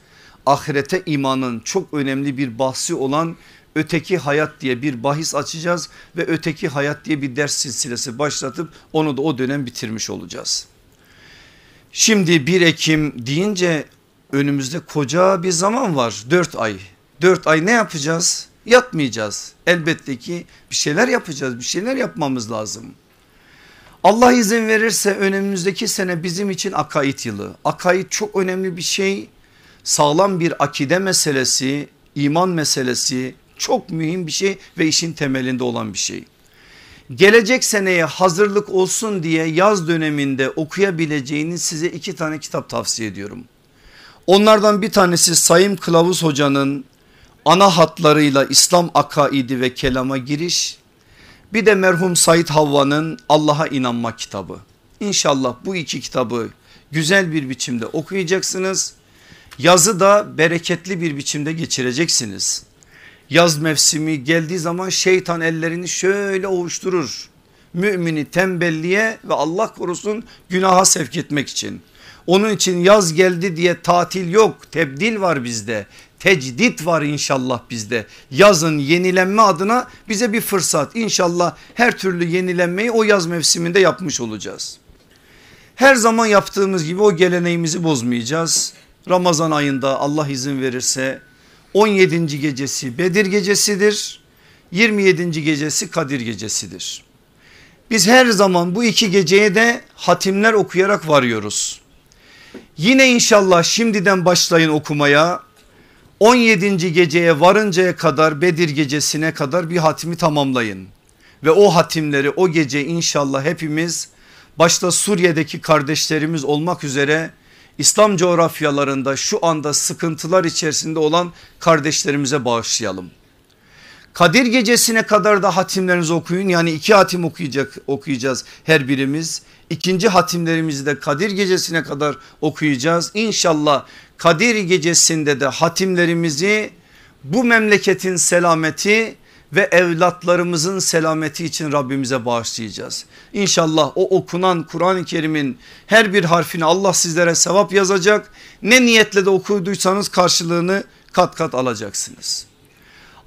Ahirete imanın çok önemli bir bahsi olan öteki hayat diye bir bahis açacağız ve öteki hayat diye bir ders silsilesi başlatıp onu da o dönem bitirmiş olacağız. Şimdi 1 Ekim deyince önümüzde koca bir zaman var 4 ay. 4 ay ne yapacağız? Yatmayacağız. Elbette ki bir şeyler yapacağız bir şeyler yapmamız lazım. Allah izin verirse önümüzdeki sene bizim için akaid yılı. Akaid çok önemli bir şey. Sağlam bir akide meselesi, iman meselesi çok mühim bir şey ve işin temelinde olan bir şey. Gelecek seneye hazırlık olsun diye yaz döneminde okuyabileceğiniz size iki tane kitap tavsiye ediyorum. Onlardan bir tanesi Sayım Kılavuz Hoca'nın ana hatlarıyla İslam akaidi ve kelama giriş. Bir de merhum Said Havva'nın Allah'a inanma kitabı. İnşallah bu iki kitabı güzel bir biçimde okuyacaksınız. Yazı da bereketli bir biçimde geçireceksiniz. Yaz mevsimi geldiği zaman şeytan ellerini şöyle ovuşturur. Mümini tembelliğe ve Allah korusun günaha sevk etmek için. Onun için yaz geldi diye tatil yok tebdil var bizde tecdit var inşallah bizde. Yazın yenilenme adına bize bir fırsat. İnşallah her türlü yenilenmeyi o yaz mevsiminde yapmış olacağız. Her zaman yaptığımız gibi o geleneğimizi bozmayacağız. Ramazan ayında Allah izin verirse 17. gecesi Bedir gecesidir. 27. gecesi Kadir gecesidir. Biz her zaman bu iki geceye de hatimler okuyarak varıyoruz. Yine inşallah şimdiden başlayın okumaya. 17. geceye varıncaya kadar Bedir gecesine kadar bir hatimi tamamlayın. Ve o hatimleri o gece inşallah hepimiz başta Suriye'deki kardeşlerimiz olmak üzere İslam coğrafyalarında şu anda sıkıntılar içerisinde olan kardeşlerimize bağışlayalım. Kadir gecesine kadar da hatimlerinizi okuyun yani iki hatim okuyacak okuyacağız her birimiz. İkinci hatimlerimizi de Kadir gecesine kadar okuyacağız. İnşallah Kadir gecesinde de hatimlerimizi bu memleketin selameti ve evlatlarımızın selameti için Rabbimize bağışlayacağız. İnşallah o okunan Kur'an-ı Kerim'in her bir harfini Allah sizlere sevap yazacak. Ne niyetle de okuduysanız karşılığını kat kat alacaksınız.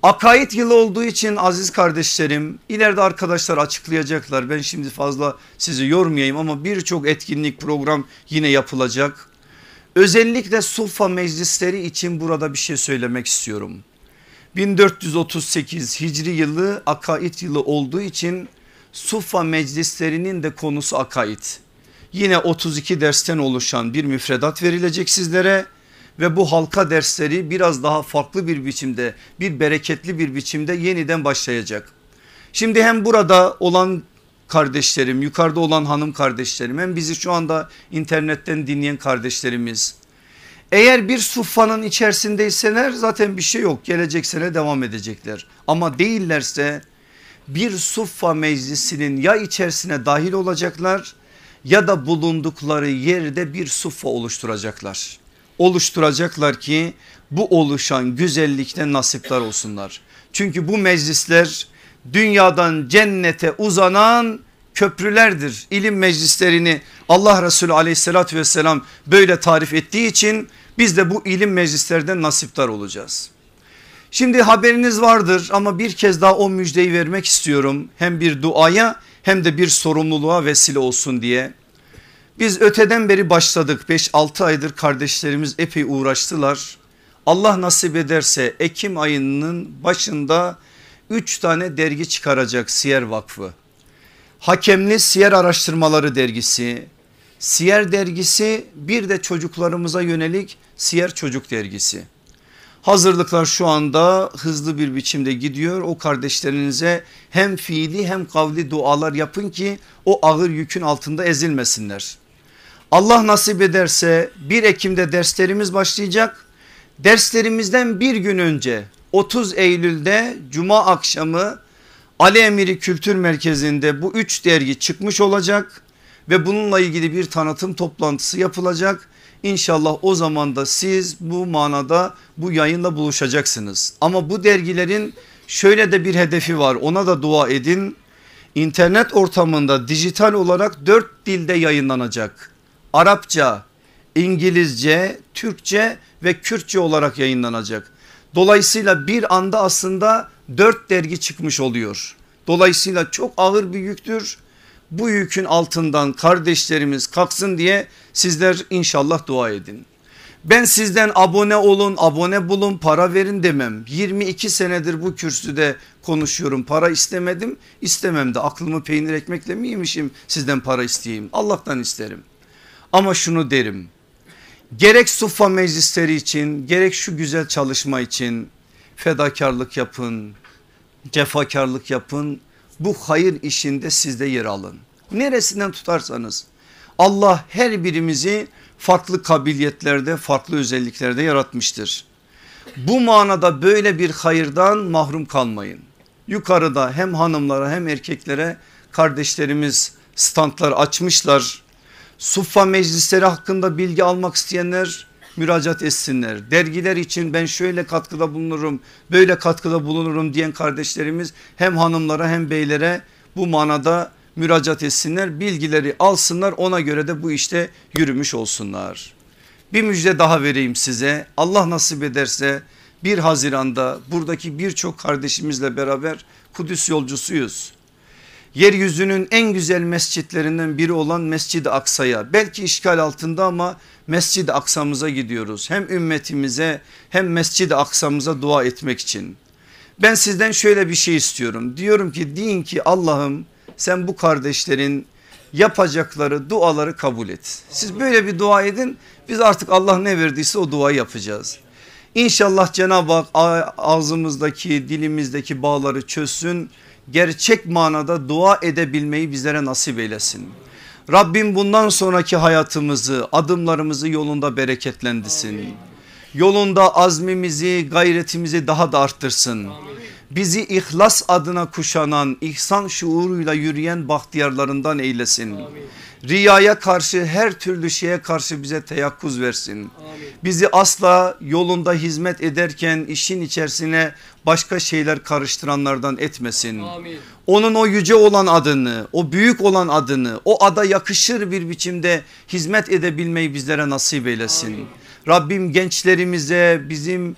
Akaid yılı olduğu için aziz kardeşlerim ileride arkadaşlar açıklayacaklar. Ben şimdi fazla sizi yormayayım ama birçok etkinlik program yine yapılacak. Özellikle Suffa meclisleri için burada bir şey söylemek istiyorum. 1438 Hicri yılı akaid yılı olduğu için Suffa meclislerinin de konusu akaid. Yine 32 dersten oluşan bir müfredat verilecek sizlere ve bu halka dersleri biraz daha farklı bir biçimde bir bereketli bir biçimde yeniden başlayacak. Şimdi hem burada olan kardeşlerim yukarıda olan hanım kardeşlerim hem bizi şu anda internetten dinleyen kardeşlerimiz. Eğer bir suffanın içerisindeyseler zaten bir şey yok gelecek sene devam edecekler. Ama değillerse bir suffa meclisinin ya içerisine dahil olacaklar ya da bulundukları yerde bir suffa oluşturacaklar. Oluşturacaklar ki bu oluşan güzellikten nasipler olsunlar. Çünkü bu meclisler dünyadan cennete uzanan köprülerdir. İlim meclislerini Allah Resulü aleyhissalatü vesselam böyle tarif ettiği için biz de bu ilim meclislerden nasiptar olacağız. Şimdi haberiniz vardır ama bir kez daha o müjdeyi vermek istiyorum. Hem bir duaya hem de bir sorumluluğa vesile olsun diye. Biz öteden beri başladık 5-6 aydır kardeşlerimiz epey uğraştılar. Allah nasip ederse Ekim ayının başında 3 tane dergi çıkaracak Siyer Vakfı. Hakemli Siyer Araştırmaları dergisi, Siyer dergisi bir de çocuklarımıza yönelik Siyer Çocuk dergisi. Hazırlıklar şu anda hızlı bir biçimde gidiyor. O kardeşlerinize hem fiili hem kavli dualar yapın ki o ağır yükün altında ezilmesinler. Allah nasip ederse 1 Ekim'de derslerimiz başlayacak. Derslerimizden bir gün önce 30 Eylül'de Cuma akşamı Ali Emiri Kültür Merkezi'nde bu üç dergi çıkmış olacak ve bununla ilgili bir tanıtım toplantısı yapılacak. İnşallah o zaman da siz bu manada bu yayınla buluşacaksınız. Ama bu dergilerin şöyle de bir hedefi var ona da dua edin. İnternet ortamında dijital olarak dört dilde yayınlanacak. Arapça, İngilizce, Türkçe ve Kürtçe olarak yayınlanacak. Dolayısıyla bir anda aslında dört dergi çıkmış oluyor. Dolayısıyla çok ağır bir yüktür. Bu yükün altından kardeşlerimiz kalksın diye sizler inşallah dua edin. Ben sizden abone olun abone bulun para verin demem 22 senedir bu kürsüde konuşuyorum para istemedim istemem de aklımı peynir ekmekle mi yemişim sizden para isteyeyim Allah'tan isterim. Ama şunu derim gerek suffa meclisleri için gerek şu güzel çalışma için fedakarlık yapın cefakarlık yapın bu hayır işinde siz de yer alın. Neresinden tutarsanız Allah her birimizi farklı kabiliyetlerde farklı özelliklerde yaratmıştır. Bu manada böyle bir hayırdan mahrum kalmayın. Yukarıda hem hanımlara hem erkeklere kardeşlerimiz standlar açmışlar. Suffa meclisleri hakkında bilgi almak isteyenler müracaat etsinler. Dergiler için ben şöyle katkıda bulunurum böyle katkıda bulunurum diyen kardeşlerimiz hem hanımlara hem beylere bu manada müracaat etsinler bilgileri alsınlar ona göre de bu işte yürümüş olsunlar. Bir müjde daha vereyim size Allah nasip ederse 1 Haziran'da buradaki birçok kardeşimizle beraber Kudüs yolcusuyuz. Yeryüzünün en güzel mescitlerinden biri olan Mescid-i Aksa'ya belki işgal altında ama Mescid-i Aksa'mıza gidiyoruz. Hem ümmetimize hem Mescid-i Aksa'mıza dua etmek için. Ben sizden şöyle bir şey istiyorum. Diyorum ki deyin ki Allah'ım sen bu kardeşlerin yapacakları duaları kabul et. Siz böyle bir dua edin biz artık Allah ne verdiyse o duayı yapacağız. İnşallah Cenab-ı Hak ağzımızdaki dilimizdeki bağları çözsün. Gerçek manada dua edebilmeyi bizlere nasip eylesin. Rabbim bundan sonraki hayatımızı adımlarımızı yolunda bereketlendirsin. Yolunda azmimizi gayretimizi daha da arttırsın. Bizi ihlas adına kuşanan ihsan şuuruyla yürüyen bahtiyarlarından eylesin. Riyaya karşı her türlü şeye karşı bize teyakkuz versin. Bizi asla yolunda hizmet ederken işin içerisine başka şeyler karıştıranlardan etmesin. Onun o yüce olan adını o büyük olan adını o ada yakışır bir biçimde hizmet edebilmeyi bizlere nasip eylesin. Amin. Rabbim gençlerimize bizim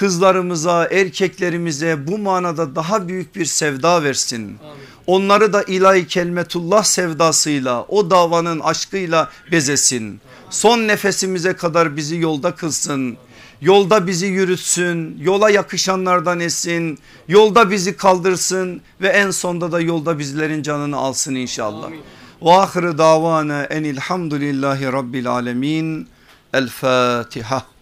kızlarımıza erkeklerimize bu manada daha büyük bir sevda versin. Amin. Onları da ilahi kelmetullah sevdasıyla o davanın aşkıyla bezesin. Son nefesimize kadar bizi yolda kılsın. Yolda bizi yürütsün, yola yakışanlardan etsin, yolda bizi kaldırsın ve en sonda da yolda bizlerin canını alsın inşallah. Ve ahire davana enilhamdülillahi rabbil alemin. El Fatiha.